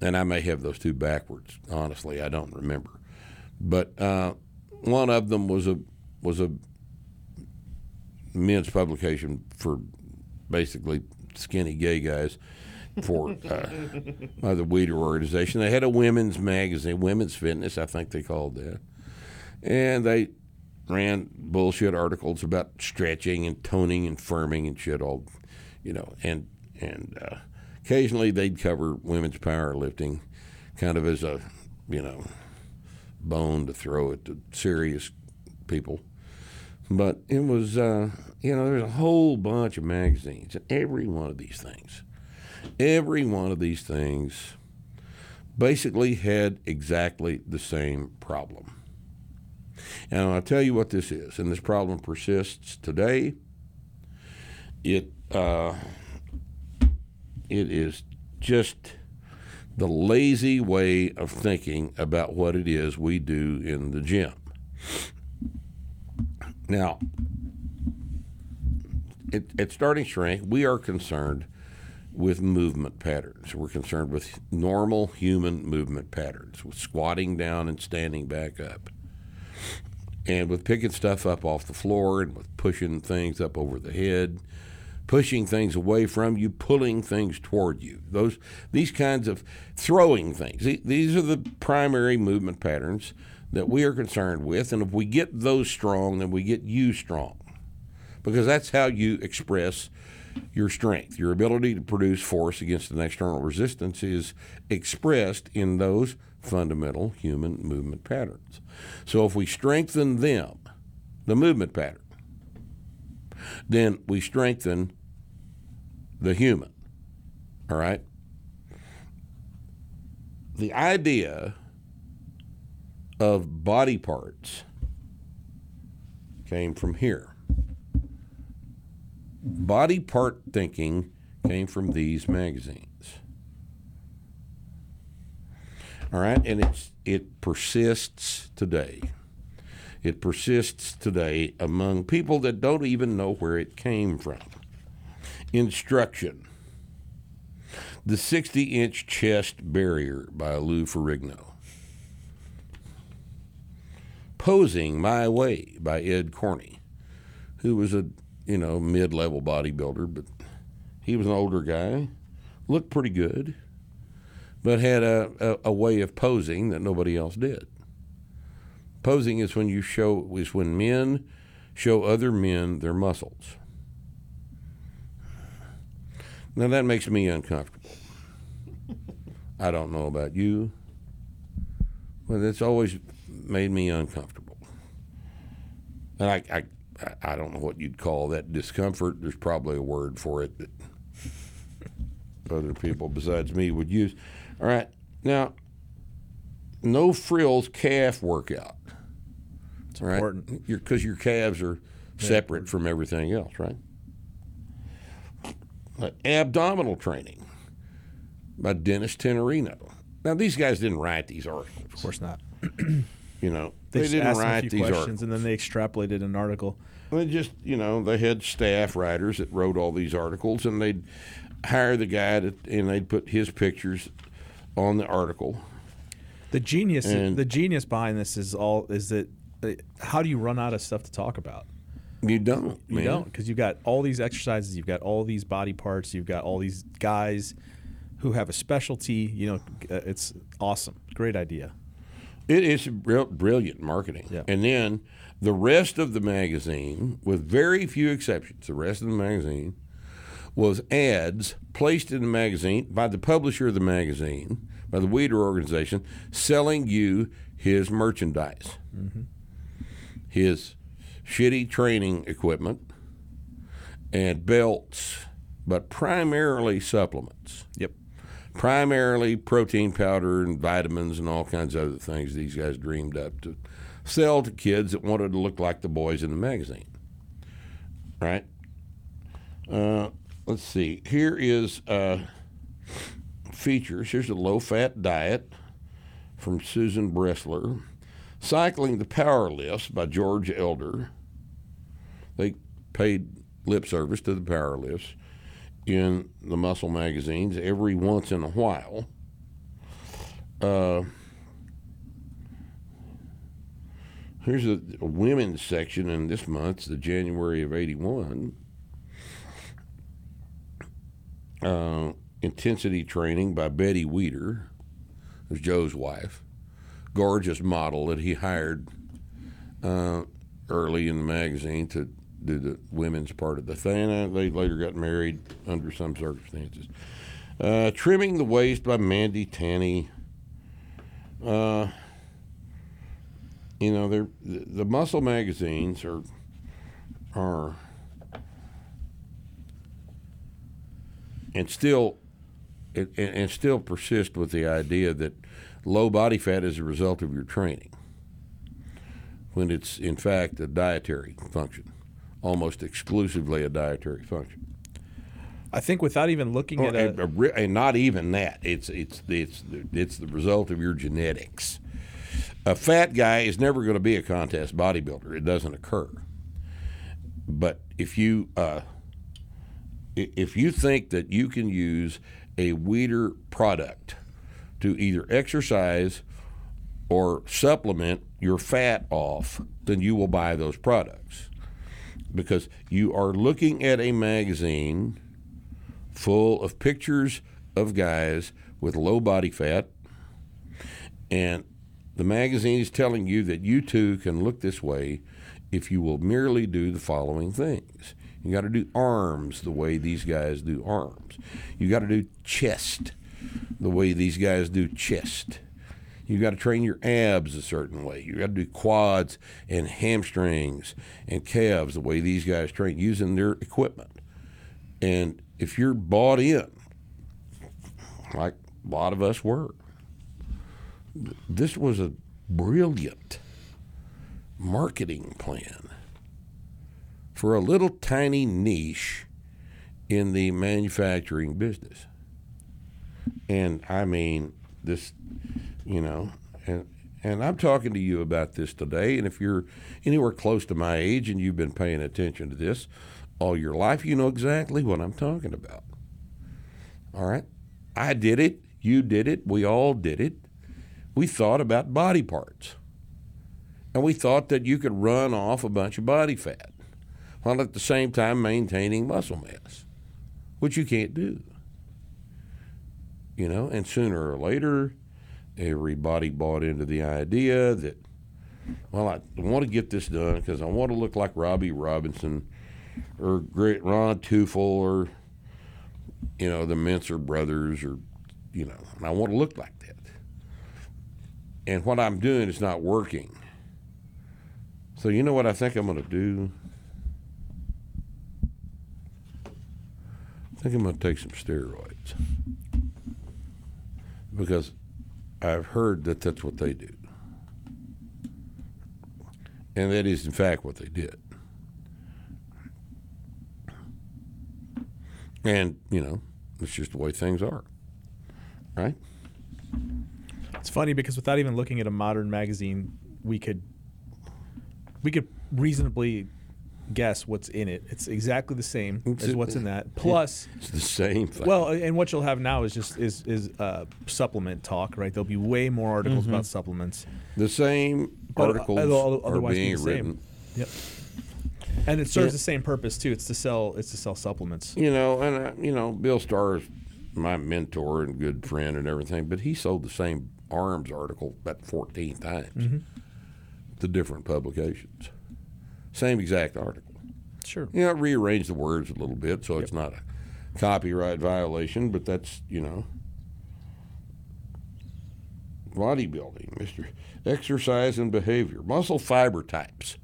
And I may have those two backwards. Honestly, I don't remember. But uh, one of them was a was a men's publication for basically skinny gay guys for uh, by the Weider organization. They had a women's magazine, Women's Fitness, I think they called that, and they ran bullshit articles about stretching and toning and firming and shit. All, you know, and and uh, occasionally they'd cover women's powerlifting, kind of as a you know bone to throw at the serious people. But it was, uh, you know, there's a whole bunch of magazines, and every one of these things, every one of these things basically had exactly the same problem. And I'll tell you what this is, and this problem persists today. It, uh, it is just the lazy way of thinking about what it is we do in the gym. Now, at, at Starting Strength, we are concerned with movement patterns. We're concerned with normal human movement patterns, with squatting down and standing back up, and with picking stuff up off the floor and with pushing things up over the head, pushing things away from you, pulling things toward you. Those these kinds of throwing things. These are the primary movement patterns that we are concerned with, and if we get those strong, then we get you strong, because that's how you express your strength. Your ability to produce force against an external resistance is expressed in those fundamental human movement patterns. So if we strengthen them, the movement pattern, then we strengthen the human. All right? The idea of body parts came from here. Body part thinking came from these magazines. All right, and it's it persists today. It persists today among people that don't even know where it came from. Instruction. The 60 inch chest barrier by Lou Ferrigno. Posing My Way by Ed Corney, who was a you know mid level bodybuilder, but he was an older guy, looked pretty good, but had a, a, a way of posing that nobody else did. Posing is when you show is when men show other men their muscles. Now that makes me uncomfortable. I don't know about you, but it's always made me uncomfortable. And I, I, I don't know what you'd call that discomfort. There's probably a word for it that other people besides me would use. All right, now, no frills calf workout. It's important. because your calves are separate from everything else, right? Uh, abdominal training by Dennis Tinerino. Now, these guys didn't write these articles. Of course not. You know, They, they, didn't asked them a write these questions articles. and then they extrapolated an article. They just, you know, they had staff writers that wrote all these articles, and they'd hire the guy to, and they'd put his pictures on the article. The genius, And- the genius behind this is all is that uh, how do you run out of stuff to talk about? You don't, You man. don't because you've got all these exercises, you've got all these body parts, you've got all these guys who have a specialty. You know, uh, it's awesome, great idea. It is brilliant marketing. Yeah. And then the rest of the magazine, with very few exceptions, the rest of the magazine was ads placed in the magazine by the publisher of the magazine, by the Weider organization, selling you his merchandise, his shitty training equipment, and belts, but primarily supplements Yep. primarily protein powder and vitamins and all kinds of other things these guys dreamed up to sell to kids that wanted to look like the boys in the magazine. Right? Uh, let's see. Here is uh, features. Here's a low fat diet from Susan Bressler. Cycling the Power Lifts by George Elder. They paid lip service to the power lifts in the muscle magazines every once in a while. Uh, here's a, a women's section in this month's the January of '81. Uh, intensity training by Betty Weider, who's Joe's wife, gorgeous model that he hired uh, early in the magazine to do the women's part of the thing. Uh, They later got married under some circumstances. Uh, Trimming the Waist by Mandy Tanny. Uh, you know, they're, the, the muscle magazines are are and still and, and still persist with the idea that low body fat is a result of your training when it's in fact a dietary function, almost exclusively a dietary function. I think without even looking Or- at and, a, and not even that. It's it's it's it's the result of your genetics. A fat guy is never going to be a contest bodybuilder. It doesn't occur. But if you uh, if you think that you can use a Weider product to either exercise or supplement your fat off, then you will buy those products. because you are looking at a magazine full of pictures of guys with low body fat, and the magazine is telling you that you too can look this way if you will merely do the following things. You got to do arms the way these guys do arms. You got to do chest the way these guys do chest. You got to train your abs a certain way. You got to do quads and hamstrings and calves the way these guys train using their equipment. And if you're bought in, like a lot of us were, this was a brilliant marketing plan for a little tiny niche in the manufacturing business. And I mean, this, you know, and and I'm talking to you about this today. And if you're anywhere close to my age and you've been paying attention to this all your life, you know exactly what I'm talking about. All right, I did it. You did it. We all did it. We thought about body parts, and we thought that you could run off a bunch of body fat while at the same time maintaining muscle mass, which you can't do. You know, and sooner or later, everybody bought into the idea that, well, I want to get this done because I want to look like Robbie Robinson or great Ron Teufel or, you know, the Mentzer brothers or, you know, and I want to look like that. And what I'm doing is not working. So, you know what I think I'm going to do? I think I'm going to take some steroids because I've heard that that's what they do. And that is, in fact, what they did. And, you know, it's just the way things are. Right? It's funny because without even looking at a modern magazine, we could we could reasonably guess what's in it. It's exactly the same It's as what's in that. Plus, It's the same thing. well, and what you'll have now is just is is uh, supplement talk, right? There'll be way more articles about supplements. the same But, uh, articles are being be the same. written. Yep. And it serves Yeah. the same purpose too. It's to sell. It's to sell supplements. You know, and uh, you know, Bill Starr is my mentor and good friend and everything, but he sold the same arms article about 14 times to different publications. Same exact article. Sure. You know, rearrange the words a little bit so it's not a copyright violation, but that's, you know, bodybuilding, Mr. Exercise and behavior, muscle fiber types.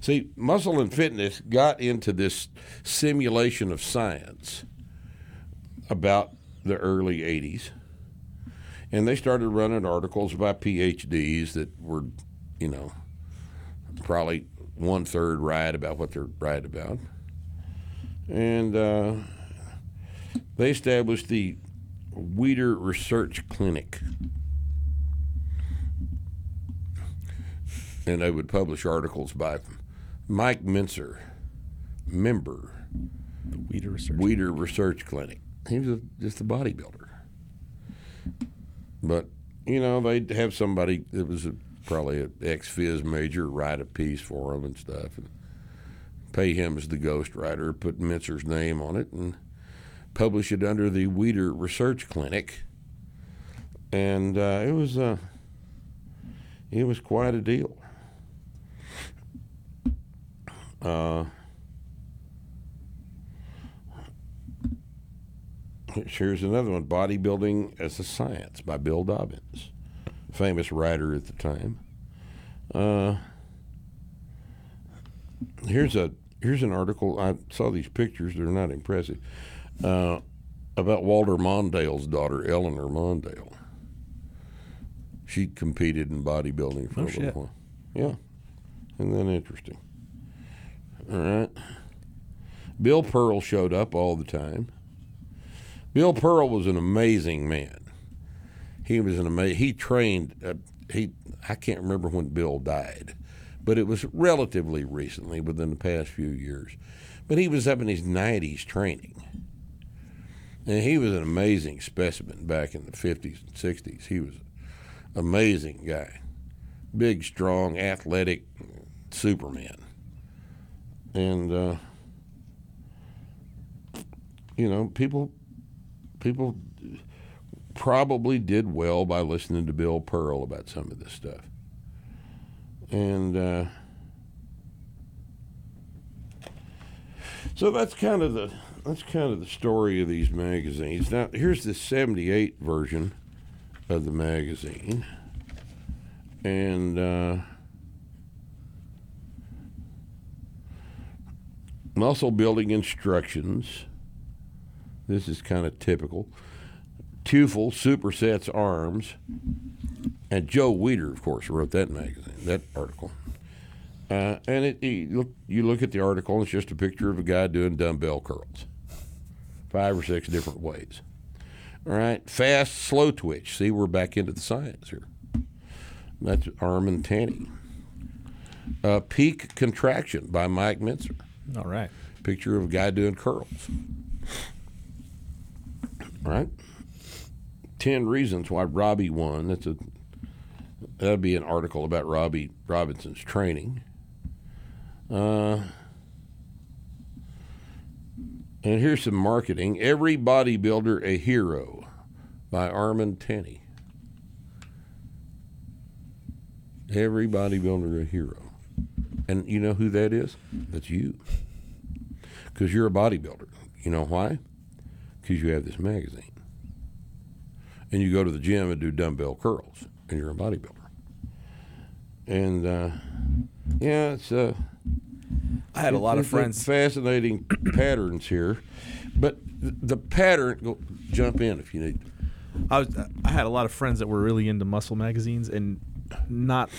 See, muscle and fitness got into this simulation of science about the early 80s. And they started running articles by PhDs that were, you know, probably one third right about what they're right about. And uh, they established the Weider Research Clinic. And they would publish articles by Mike Mentzer, member, Weider research. Weider Research Clinic. He was a, just a bodybuilder. But, you know, they'd have somebody that was a, probably an ex phys major write a piece for him and stuff and pay him as the ghostwriter, put Mentzer's name on it, and publish it under the Weider Research Clinic. And uh, it was uh, it was quite a deal. Uh, Here's another one Bodybuilding as a Science by Bill Dobbins, famous writer at the time. Uh, here's a here's an article. I saw these pictures, they're not impressive. Uh, about Walter Mondale's daughter, Eleanor Mondale. She competed in bodybuilding for Oh, a little shit. while. Yeah. Isn't that interesting? All right. Bill Pearl showed up all the time. Bill Pearl was an amazing man. He was an amazing. He trained. Uh, he I can't remember when Bill died, but it was relatively recently, within the past few years. But he was up in his nineties training, and he was an amazing specimen back in the fifties and sixties. He was amazing guy, big, strong, athletic, Superman. and uh, you know, people people probably did well by listening to Bill Pearl about some of this stuff, and. Uh, so that's kind of the that's kind of the story of these magazines. Now here's the '78 version of the magazine, and uh, muscle building instructions. This is kind of typical. Teufel supersets arms, and Joe Weider, of course, wrote that magazine, that article. Uh, and it, you look you look at the article, and it's just a picture of a guy doing dumbbell curls, five or six different ways. All right, fast, slow twitch. See, we're back into the science here. That's Armand Tanny. Uh, peak contraction by Mike Mentzer. All right. Picture of a guy doing curls. All right. Ten reasons why Robbie won. That's a that'd be an article about Robbie Robinson's training. Uh, and here's some marketing. Every bodybuilder a hero by Armand Tanny. Every bodybuilder a hero. And you know who that is? That's you. Because you're a bodybuilder. You know why? Because you have this magazine. And you go to the gym and do dumbbell curls, and you're a bodybuilder. And uh, yeah, it's uh, I had a lot of friends. fascinating patterns here, but the pattern. Go, jump in if you need. I was I had a lot of friends that were really into muscle magazines, and not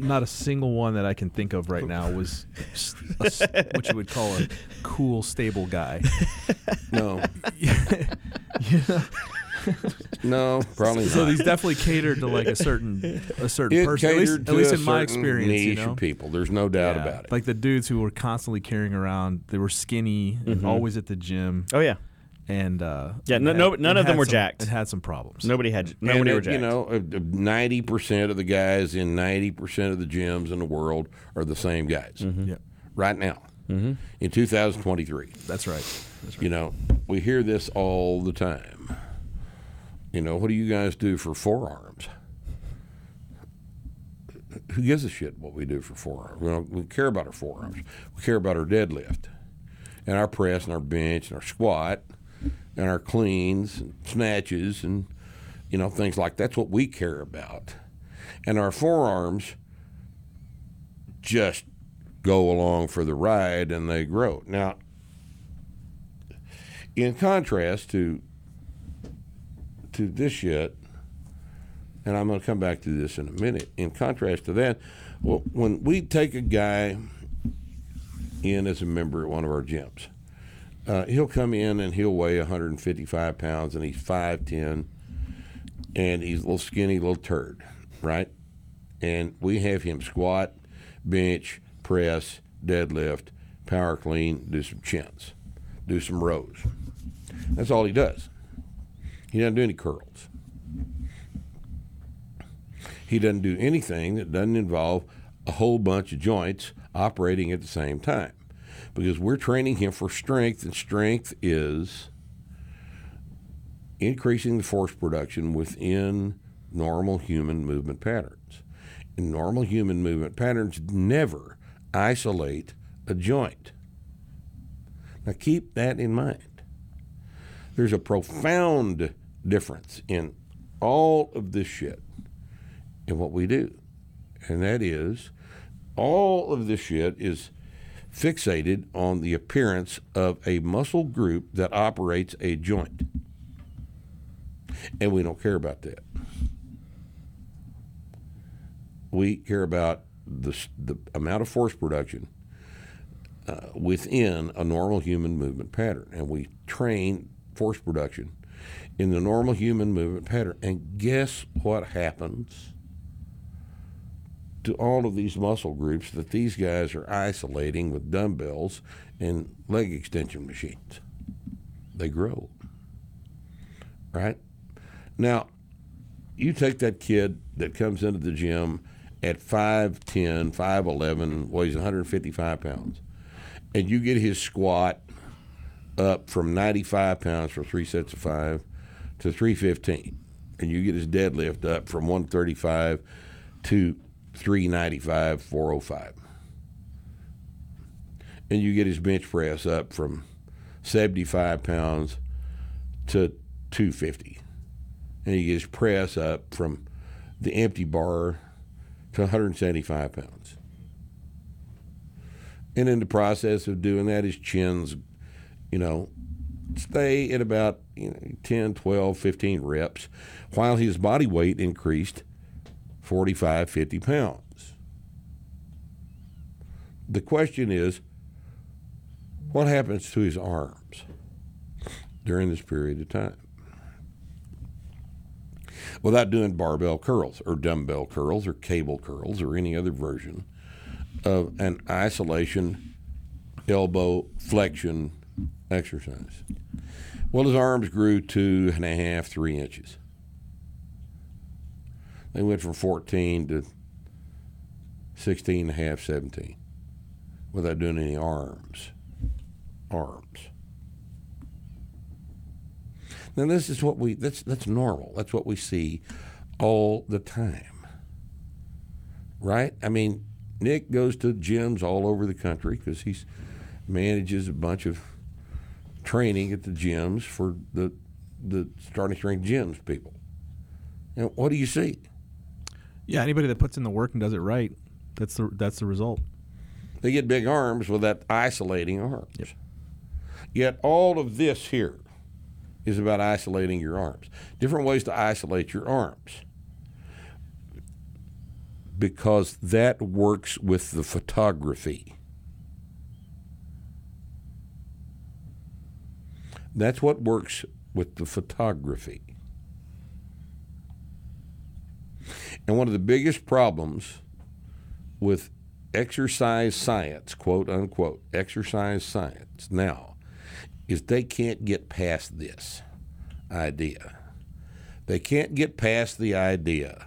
not a single one that I can think of right now was a what you would call a cool, stable guy. No, no, probably not. So not. these definitely catered to like a certain a certain it person. At least, to at least a in my experience, niche you know. of people. There's no doubt Yeah. about it. Like the dudes who were constantly carrying around, they were skinny, and always at the gym, Oh yeah. and uh, Yeah, and no- had- no- none of them were some- jacked. And had some problems. Nobody had nobody and were it, jacked. you know, ninety percent of the guys in ninety percent of the gyms in the world are the same guys Yeah, right now. Mm-hmm. In 2023, that's right. That's right. you know, we hear this all the time. You know, what do you guys do for forearms? Who gives a shit what we do for forearms? We, don't, we care about our forearms. We care about our deadlift, and our press, and our bench, and our squat, and our cleans, and snatches, and you know things like that's what we care about. And our forearms just go along for the ride, and they grow. Now, in contrast to to this yet, and I'm going to come back to this in a minute. In contrast to that, well, when we take a guy in as a member at one of our gyms, uh, he'll come in and he'll weigh 155 pounds, and he's 5'10", and he's a little skinny, little turd, right? And we have him squat, bench, press, deadlift, power clean, do some chins, do some rows. That's all he does. He doesn't do any curls. He doesn't do anything that doesn't involve a whole bunch of joints operating at the same time. Because we're training him for strength, and strength is increasing the force production within normal human movement patterns. And normal human movement patterns never isolate a joint. Now keep that in mind there's a profound difference in all of this shit in what we do. And that is all of this shit is fixated on the appearance of a muscle group that operates a joint. And we don't care about that. We care about the, the amount of force production uh, within a normal human movement pattern. And we train force production in the normal human movement pattern. And guess what happens to all of these muscle groups that these guys are isolating with dumbbells and leg extension machines? They grow. Right? Now, you take that kid that comes into the gym at 5'10, 5'11, weighs 155 pounds, and you get his squat up from 95 pounds for three sets of five to 315, and you get his deadlift up from 135 to 395, 405. And you get his bench press up from 75 pounds to 250. And you get his press up from the empty bar to 175 pounds. And in the process of doing that, his chins, you know, stay at about you know, 10, 12, 15 reps, while his body weight increased 45, 50 pounds. The question is, what happens to his arms during this period of time? Without doing barbell curls or dumbbell curls or cable curls or any other version of an isolation elbow flexion exercise. Well, his arms grew two and a half, three inches. They went from 14 to 16 and a half, 17 without doing any arms. Arms. Now this is what we that's that's normal. That's what we see all the time. Right? I mean, Nick goes to gyms all over the country because he manages a bunch of training at the gyms for the the starting strength gyms people. And what do you see? Yeah, anybody that puts in the work and does it right, that's the that's the result. They get big arms without isolating arms. Yet all of this here is about isolating your arms. Different ways to isolate your arms. Because that works with the photography. That's what works with the photography. And one of the biggest problems with exercise science, quote unquote, exercise science now, is they can't get past this idea. They can't get past the idea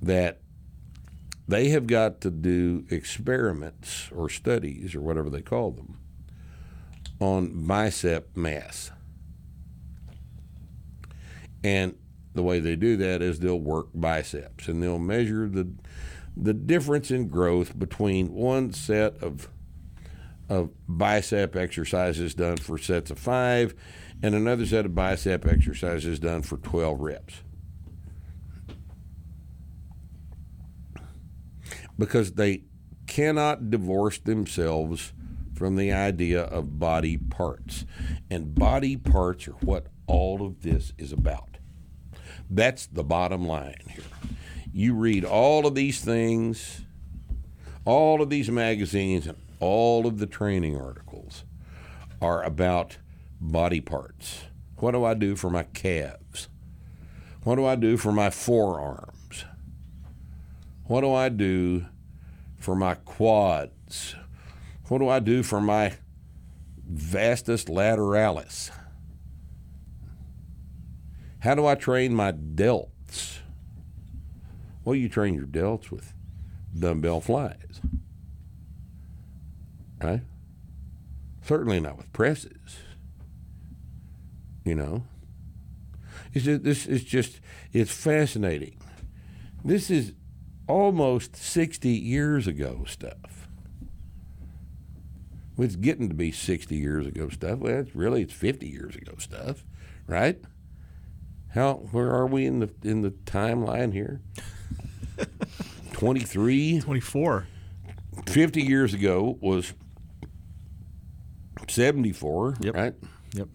that they have got to do experiments or studies or whatever they call them on bicep mass. And the way they do that is they'll work biceps and they'll measure the the difference in growth between one set of of bicep exercises done for sets of 5 and another set of bicep exercises done for 12 reps. Because they cannot divorce themselves from the idea of body parts. And body parts are what all of this is about. That's the bottom line here. You read all of these things, all of these magazines, and all of the training articles are about body parts. What do I do for my calves? What do I do for my forearms? What do I do for my quads? What do I do for my vastus lateralis? How do I train my delts? Well, you train your delts with dumbbell flies. Right? Certainly not with presses. You know? It's just, this is just, it's fascinating. This is almost 60 years ago stuff. It's getting to be 60 years ago stuff. Well, it's really, it's 50 years ago stuff, right? How, where are we in the, in the timeline here? 23? Twenty four. 50 years ago was 74, Yep. right? Yep.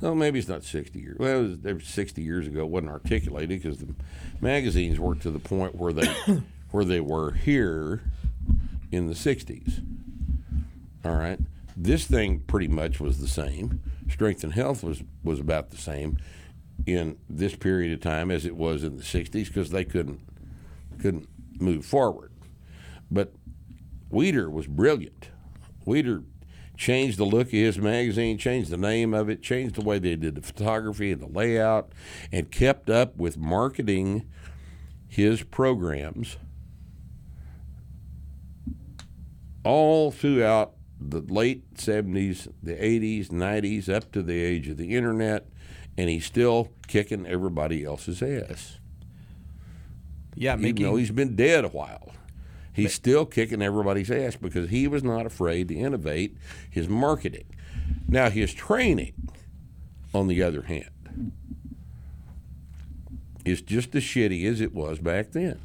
So maybe it's not 60 years. Well, it was, it was 60 years ago. It wasn't articulated because the magazines weren't to the point where they where they were here in the 60s. All right. This thing pretty much was the same. Strength and health was was about the same in this period of time as it was in the 60s because they couldn't couldn't move forward. But Weider was brilliant. Weider changed the look of his magazine, changed the name of it, changed the way they did the photography and the layout, and kept up with marketing his programs all throughout the late 70s, the 80s, 90s, up to the age of the internet, and he's still kicking everybody else's ass. Yeah, Even though he's been dead a while, he's still kicking everybody's ass because he was not afraid to innovate his marketing. Now, his training, on the other hand, is just as shitty as it was back then.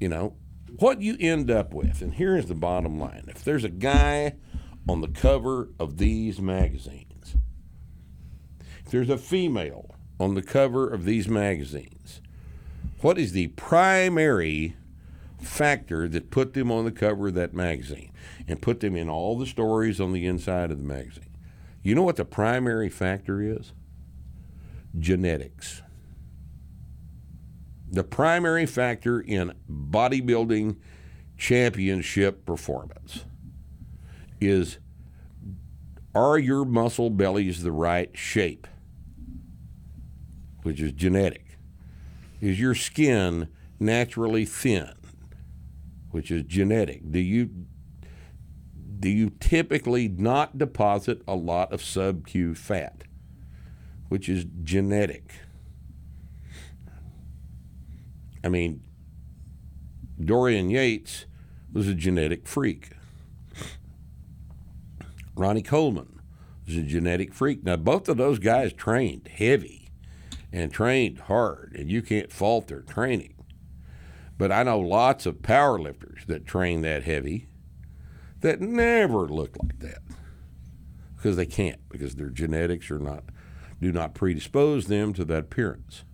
You know, what you end up with, and here's the bottom line if there's a guy on the cover of these magazines, if there's a female on the cover of these magazines, what is the primary factor that put them on the cover of that magazine and put them in all the stories on the inside of the magazine? You know what the primary factor is? Genetics. The primary factor in bodybuilding championship performance is are your muscle bellies the right shape? Which is genetic. Is your skin naturally thin? Which is genetic. Do you do you typically not deposit a lot of sub-Q fat? Which is genetic. I mean, Dorian Yates was a genetic freak. Ronnie Coleman was a genetic freak. Now, both of those guys trained heavy and trained hard, and you can't fault their training. But I know lots of power lifters that train that heavy that never look like that because they can't because their genetics are not do not predispose them to that appearance.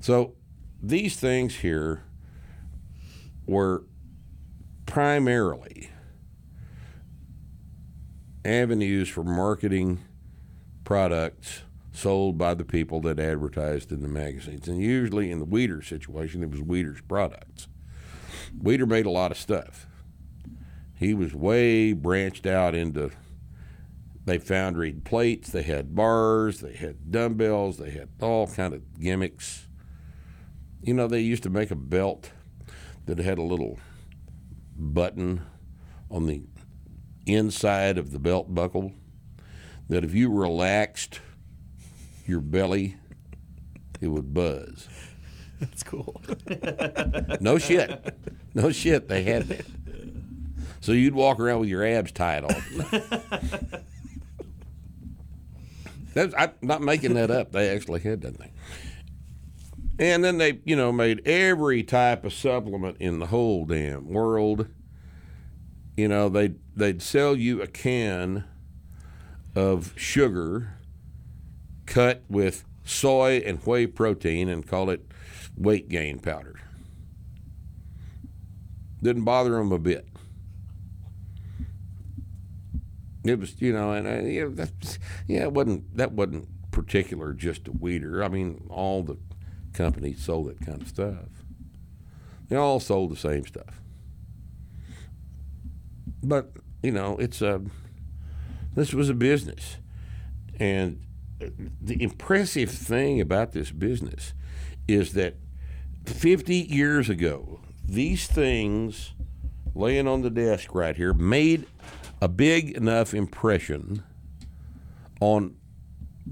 So these things here were primarily avenues for marketing products sold by the people that advertised in the magazines. And usually in the Weider situation, it was Weider's products. Weider made a lot of stuff. He was way branched out into they foundried plates, they had bars, they had dumbbells, they had all kind of gimmicks. You know, they used to make a belt that had a little button on the inside of the belt buckle that if you relaxed your belly, it would buzz. That's cool. No shit. No shit. They had that. So you'd walk around with your abs tied on. That's, I'm not making that up. They actually had that thing. And then they, you know, made every type of supplement in the whole damn world. You know, they'd, they'd sell you a can of sugar cut with soy and whey protein and call it weight gain powder. Didn't bother them a bit. It was, you know, and I, yeah, yeah, wasn't that wasn't particular just to Weider. I mean, all the companies sold that kind of stuff. They all sold the same stuff. But you know, it's a this was a business, and the impressive thing about this business is that 50 years ago, these things laying on the desk right here made a big enough impression on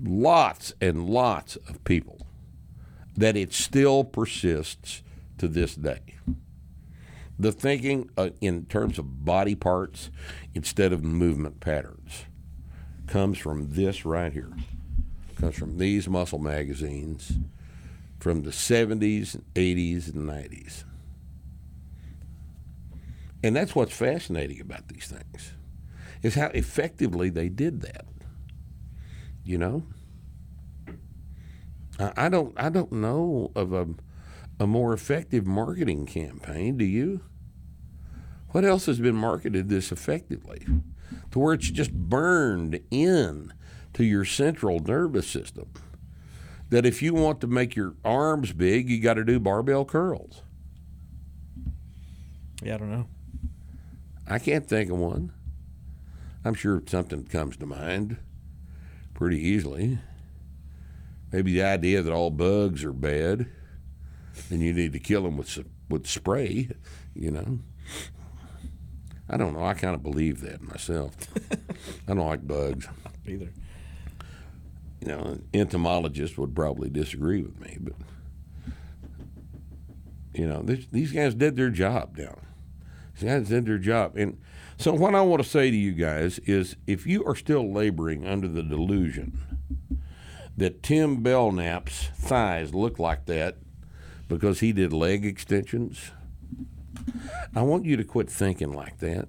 lots and lots of people that it still persists to this day. The thinking uh, in terms of body parts instead of movement patterns comes from this right here. Comes from these muscle magazines from the 70s, 80s, and 90s. And that's what's fascinating about these things is how effectively they did that. You know, I, don't I don't know of a a more effective marketing campaign. Do you? What else has been marketed this effectively, to where it's just burned in to your central nervous system? That if you want to make your arms big, you got to do barbell curls. Yeah, I don't know. I can't think of one. I'm sure something comes to mind pretty easily. Maybe the idea that all bugs are bad. and you need to kill them with with spray. You know. I don't know. I kind of believe that myself. I don't like bugs. Either. You know, an entomologist would probably disagree with me, but you know, this, these guys did their job now. These guys did their job, and so what I want to say to you guys is, if you are still laboring under the delusion that Tim Belknap's thighs look like that because he did leg extensions, I want you to quit thinking like that.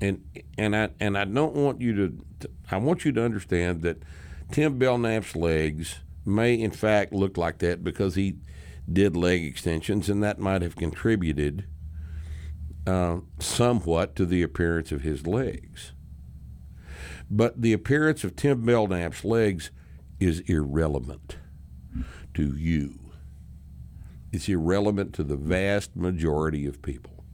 And and I and I don't want you to, to I want you to understand that Tim Belknap's legs may in fact look like that because he did leg extensions and that might have contributed uh, somewhat to the appearance of his legs. But the appearance of Tim Belknap's legs is irrelevant to you. It's irrelevant to the vast majority of people.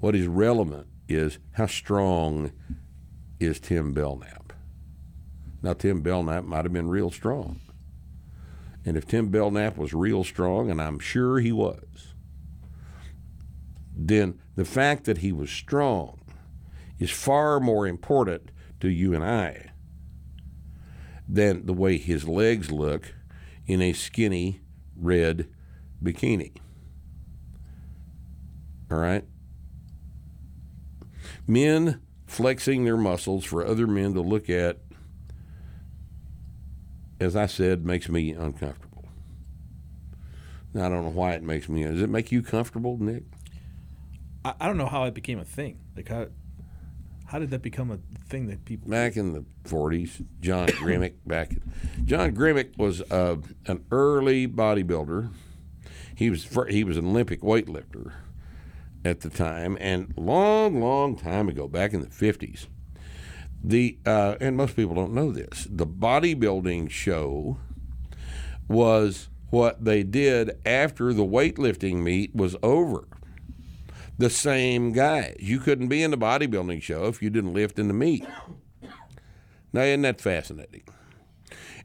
What is relevant is how strong is Tim Belknap. Now, Tim Belknap might have been real strong. And if Tim Belknap was real strong, and I'm sure he was, then the fact that he was strong is far more important to you and I than the way his legs look in a skinny red bikini. All right? Men flexing their muscles for other men to look at, as I said, makes me uncomfortable. Now, I don't know why it makes me. Does it make you comfortable, Nick? I, don't know how it became a thing. Like how how did that become a thing that people back in the 40s, John Grimek back John Grimek was uh, an early bodybuilder. He was he was an Olympic weightlifter at the time and long long time ago back in the 50s. The uh, and most people don't know this. The bodybuilding show was what they did after the weightlifting meet was over the same guys. You couldn't be in the bodybuilding show if you didn't lift in the meet. Now, isn't that fascinating?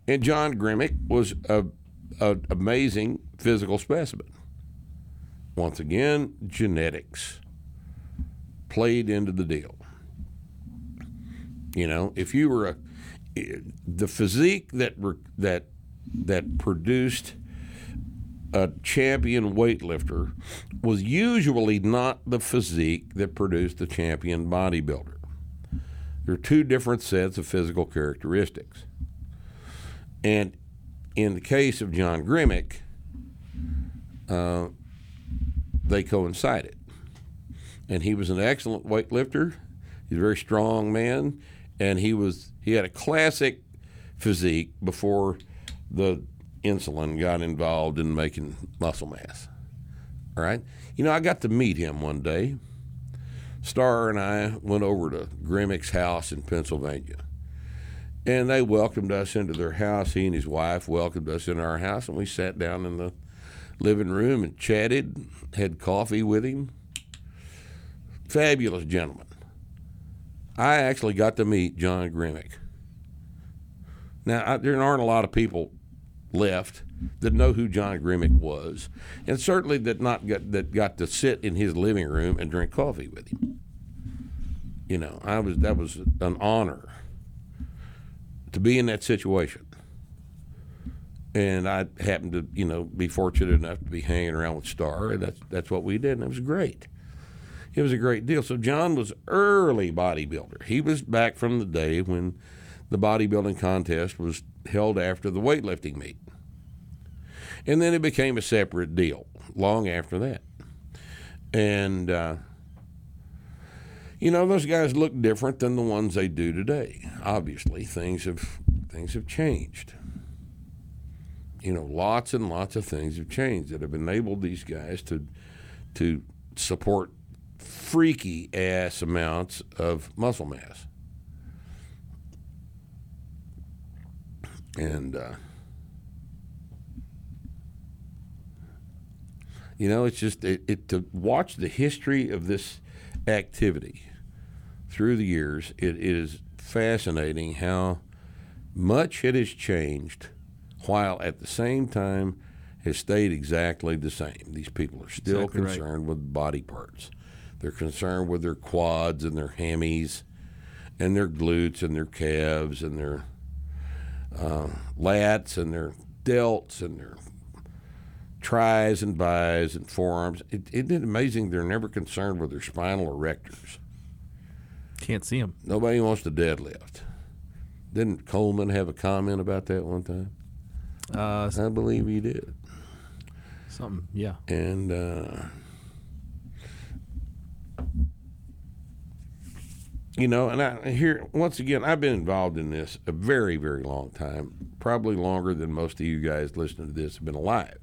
And John Grimek was a, a amazing physical specimen. Once again, genetics played into the deal. You know, if you were a eh, the physique that that that produced a champion weightlifter was usually not the physique that produced the champion bodybuilder. There are two different sets of physical characteristics. And in the case of John Grimek, uh, they coincided. And he was an excellent weightlifter. He's a very strong man, and he was he had a classic physique before the insulin got involved in making muscle mass. All right. You know, I got to meet him one day. Starr and I went over to Grimek's house in Pennsylvania. And they welcomed us into their house. He and his wife welcomed us into our house, and we sat down in the living room and chatted, had coffee with him. Fabulous gentleman. I actually got to meet John Grimek. Now, I, there aren't a lot of people left that know who John Grimek was, and certainly that not got, that got to sit in his living room and drink coffee with him. You know, I was that was an honor to be in that situation, and I happened to you know be fortunate enough to be hanging around with Starr, and that's that's what we did, and it was great. It was a great deal. So John was early bodybuilder. He was back from the day when the bodybuilding contest was held after the weightlifting meet. And then it became a separate deal long after that. And, uh, you know, those guys look different than the ones they do today. Obviously, things have things have changed. You know, lots and lots of things have changed that have enabled these guys to to support freaky ass amounts of muscle mass. And, uh, you know, it's just it, it, to watch the history of this activity through the years. It is fascinating how much it has changed, while at the same time has stayed exactly the same. These people are still Exactly right. concerned with body parts. They're concerned with their quads and their hammies and their glutes and their calves and their uh, lats and their delts and their tries and bis and forearms. It, isn't it amazing they're never concerned with their spinal erectors? Can't see him. Nobody wants to deadlift. Didn't Coleman have a comment about that one time? Uh, I believe he did. something. Yeah. And uh, you know, and I here once again, I've been involved in this a very, very long time, probably longer than most of you guys listening to this have been alive.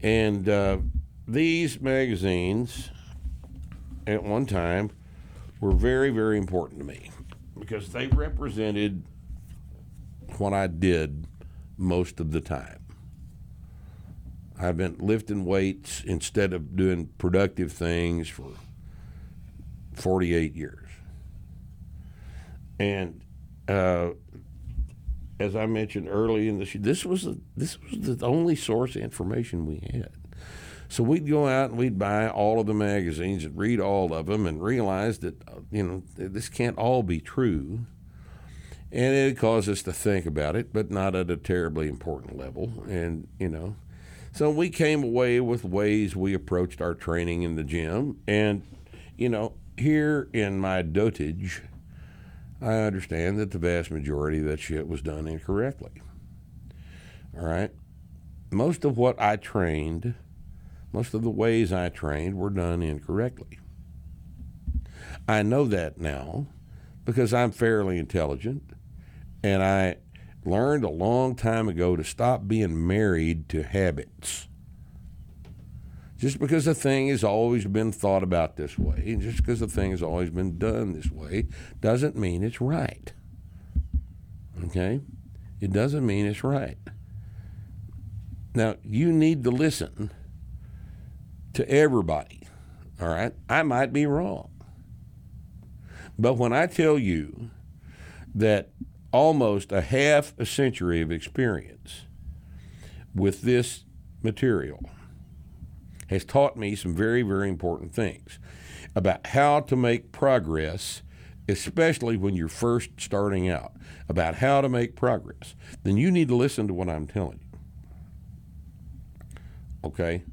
And uh, these magazines, at one time, were very, very important to me because they represented what I did most of the time. I've been lifting weights instead of doing productive things for 48 years. And uh, as I mentioned early in show, this was the, this was the only source of information we had. So we'd go out and we'd buy all of the magazines and read all of them and realize that uh, you know this can't all be true. And it caused us to think about it, but not at a terribly important level. And you know, so we came away with ways we approached our training in the gym. And, you know, here in my dotage, I understand that the vast majority of that shit was done incorrectly. All right? Most of what I trained, most of the ways I trained were done incorrectly. I know that now because I'm fairly intelligent and I learned a long time ago to stop being married to habits. Just because a thing has always been thought about this way, and just because a thing has always been done this way, doesn't mean it's right. Okay? It doesn't mean it's right. Now, you need to listen to everybody. All right? I might be wrong. But when I tell you that almost a half a century of experience with this material has taught me some very, very important things about how to make progress, especially when you're first starting out, about how to make progress, then you need to listen to what I'm telling you. Okay?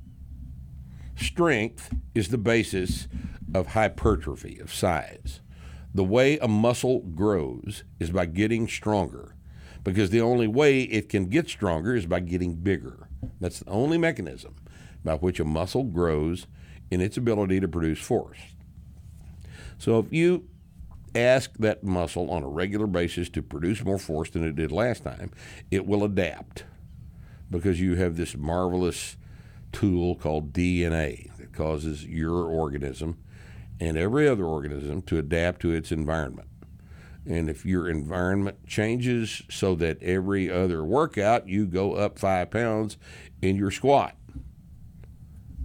Strength is the basis of hypertrophy, of size. The way a muscle grows is by getting stronger, because the only way it can get stronger is by getting bigger. That's the only mechanism by which a muscle grows in its ability to produce force. So if you ask that muscle on a regular basis to produce more force than it did last time, it will adapt because you have this marvelous tool called DNA that causes your organism and every other organism to adapt to its environment. And if your environment changes so that every other workout you go up five pounds in your squat,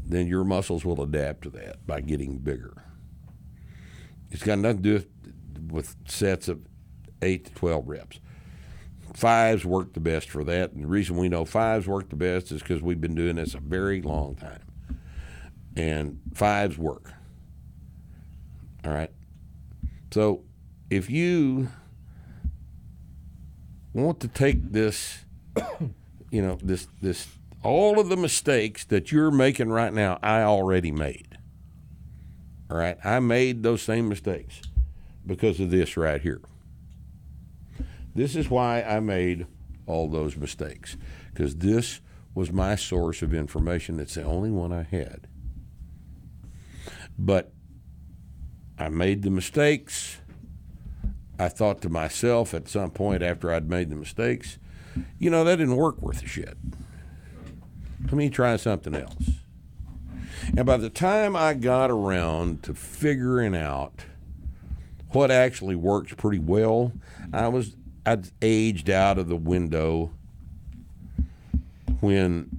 then your muscles will adapt to that by getting bigger. It's got nothing to do with, sets of 8 to 12 reps. Fives work the best for that. And the reason we know fives work the best is because we've been doing this a very long time. And fives work. All right. So if you want to take this, you know, this this all of the mistakes that you're making right now, I already made. All right. I made those same mistakes because of this right here. This is why I made all those mistakes because this was my source of information. It's the only one I had. But I made the mistakes. I thought to myself at some point after I'd made the mistakes, you know, that didn't work worth a shit. Let me try something else. And by the time I got around to figuring out what actually works pretty well, I was I'd aged out of the window when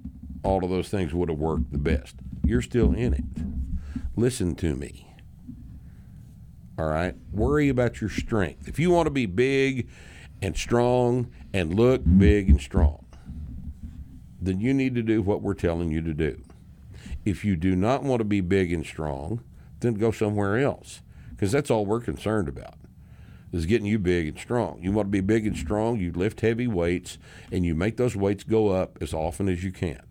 all of those things would have worked the best. You're still in it. Listen to me. All right? Worry about your strength. If you want to be big and strong and look big and strong, then you need to do what we're telling you to do. If you do not want to be big and strong, then go somewhere else because that's all we're concerned about is getting you big and strong. You want to be big and strong, you lift heavy weights and you make those weights go up as often as you can.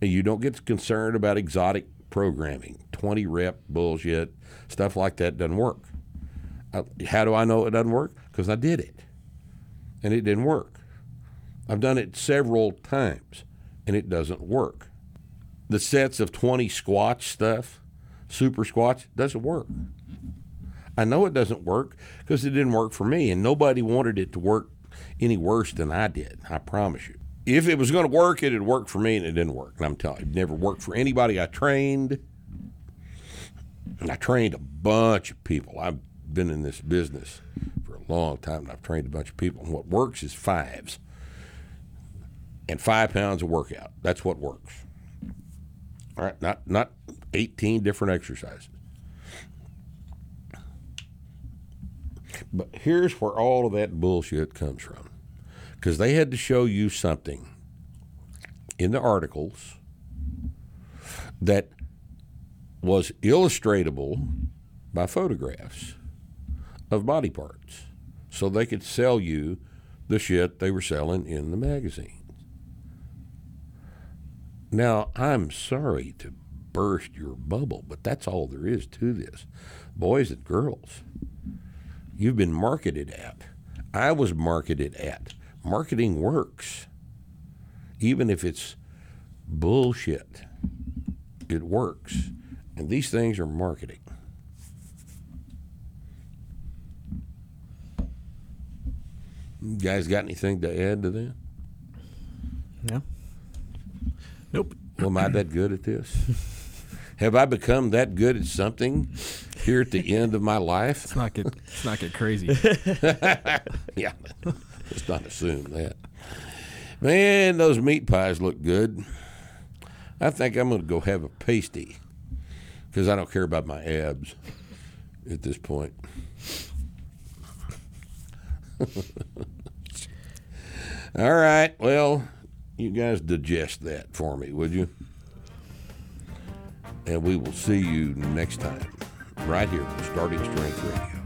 And you don't get concerned about exotic programming, 20 rep bullshit, stuff like that doesn't work. Uh, How do I know it doesn't work? Because I did it and it didn't work. I've done it several times and it doesn't work. The sets of 20 squats stuff, super squats, doesn't work. I know it doesn't work because it didn't work for me, and nobody wanted it to work any worse than I did. I promise you. If it was going to work, it'd work for me, and it didn't work. And I'm telling you, it never worked for anybody I trained. And I trained a bunch of people. I've been in this business for a long time, and I've trained a bunch of people. And what works is fives and five pounds of workout. That's what works. All right, not not 18 different exercises. But here's where all of that bullshit comes from. Because they had to show you something in the articles that was illustratable by photographs of body parts so they could sell you the shit they were selling in the magazines. Now, I'm sorry to burst your bubble, but that's all there is to this. Boys and girls, you've been marketed at. I was marketed at. Marketing works. Even if it's bullshit, it works. And these things are marketing. You guys got anything to add to that? Yeah. Nope. Well, am I that good at this? Have I become that good at something here at the end of my life? Let's not get let's not get crazy. Yeah, let's not assume that. Man, those meat pies look good. I think I'm going to go have a pasty because I don't care about my abs at this point. All right, well, you guys digest that for me, would you? And we will see you next time, right here Starting Strength Radio.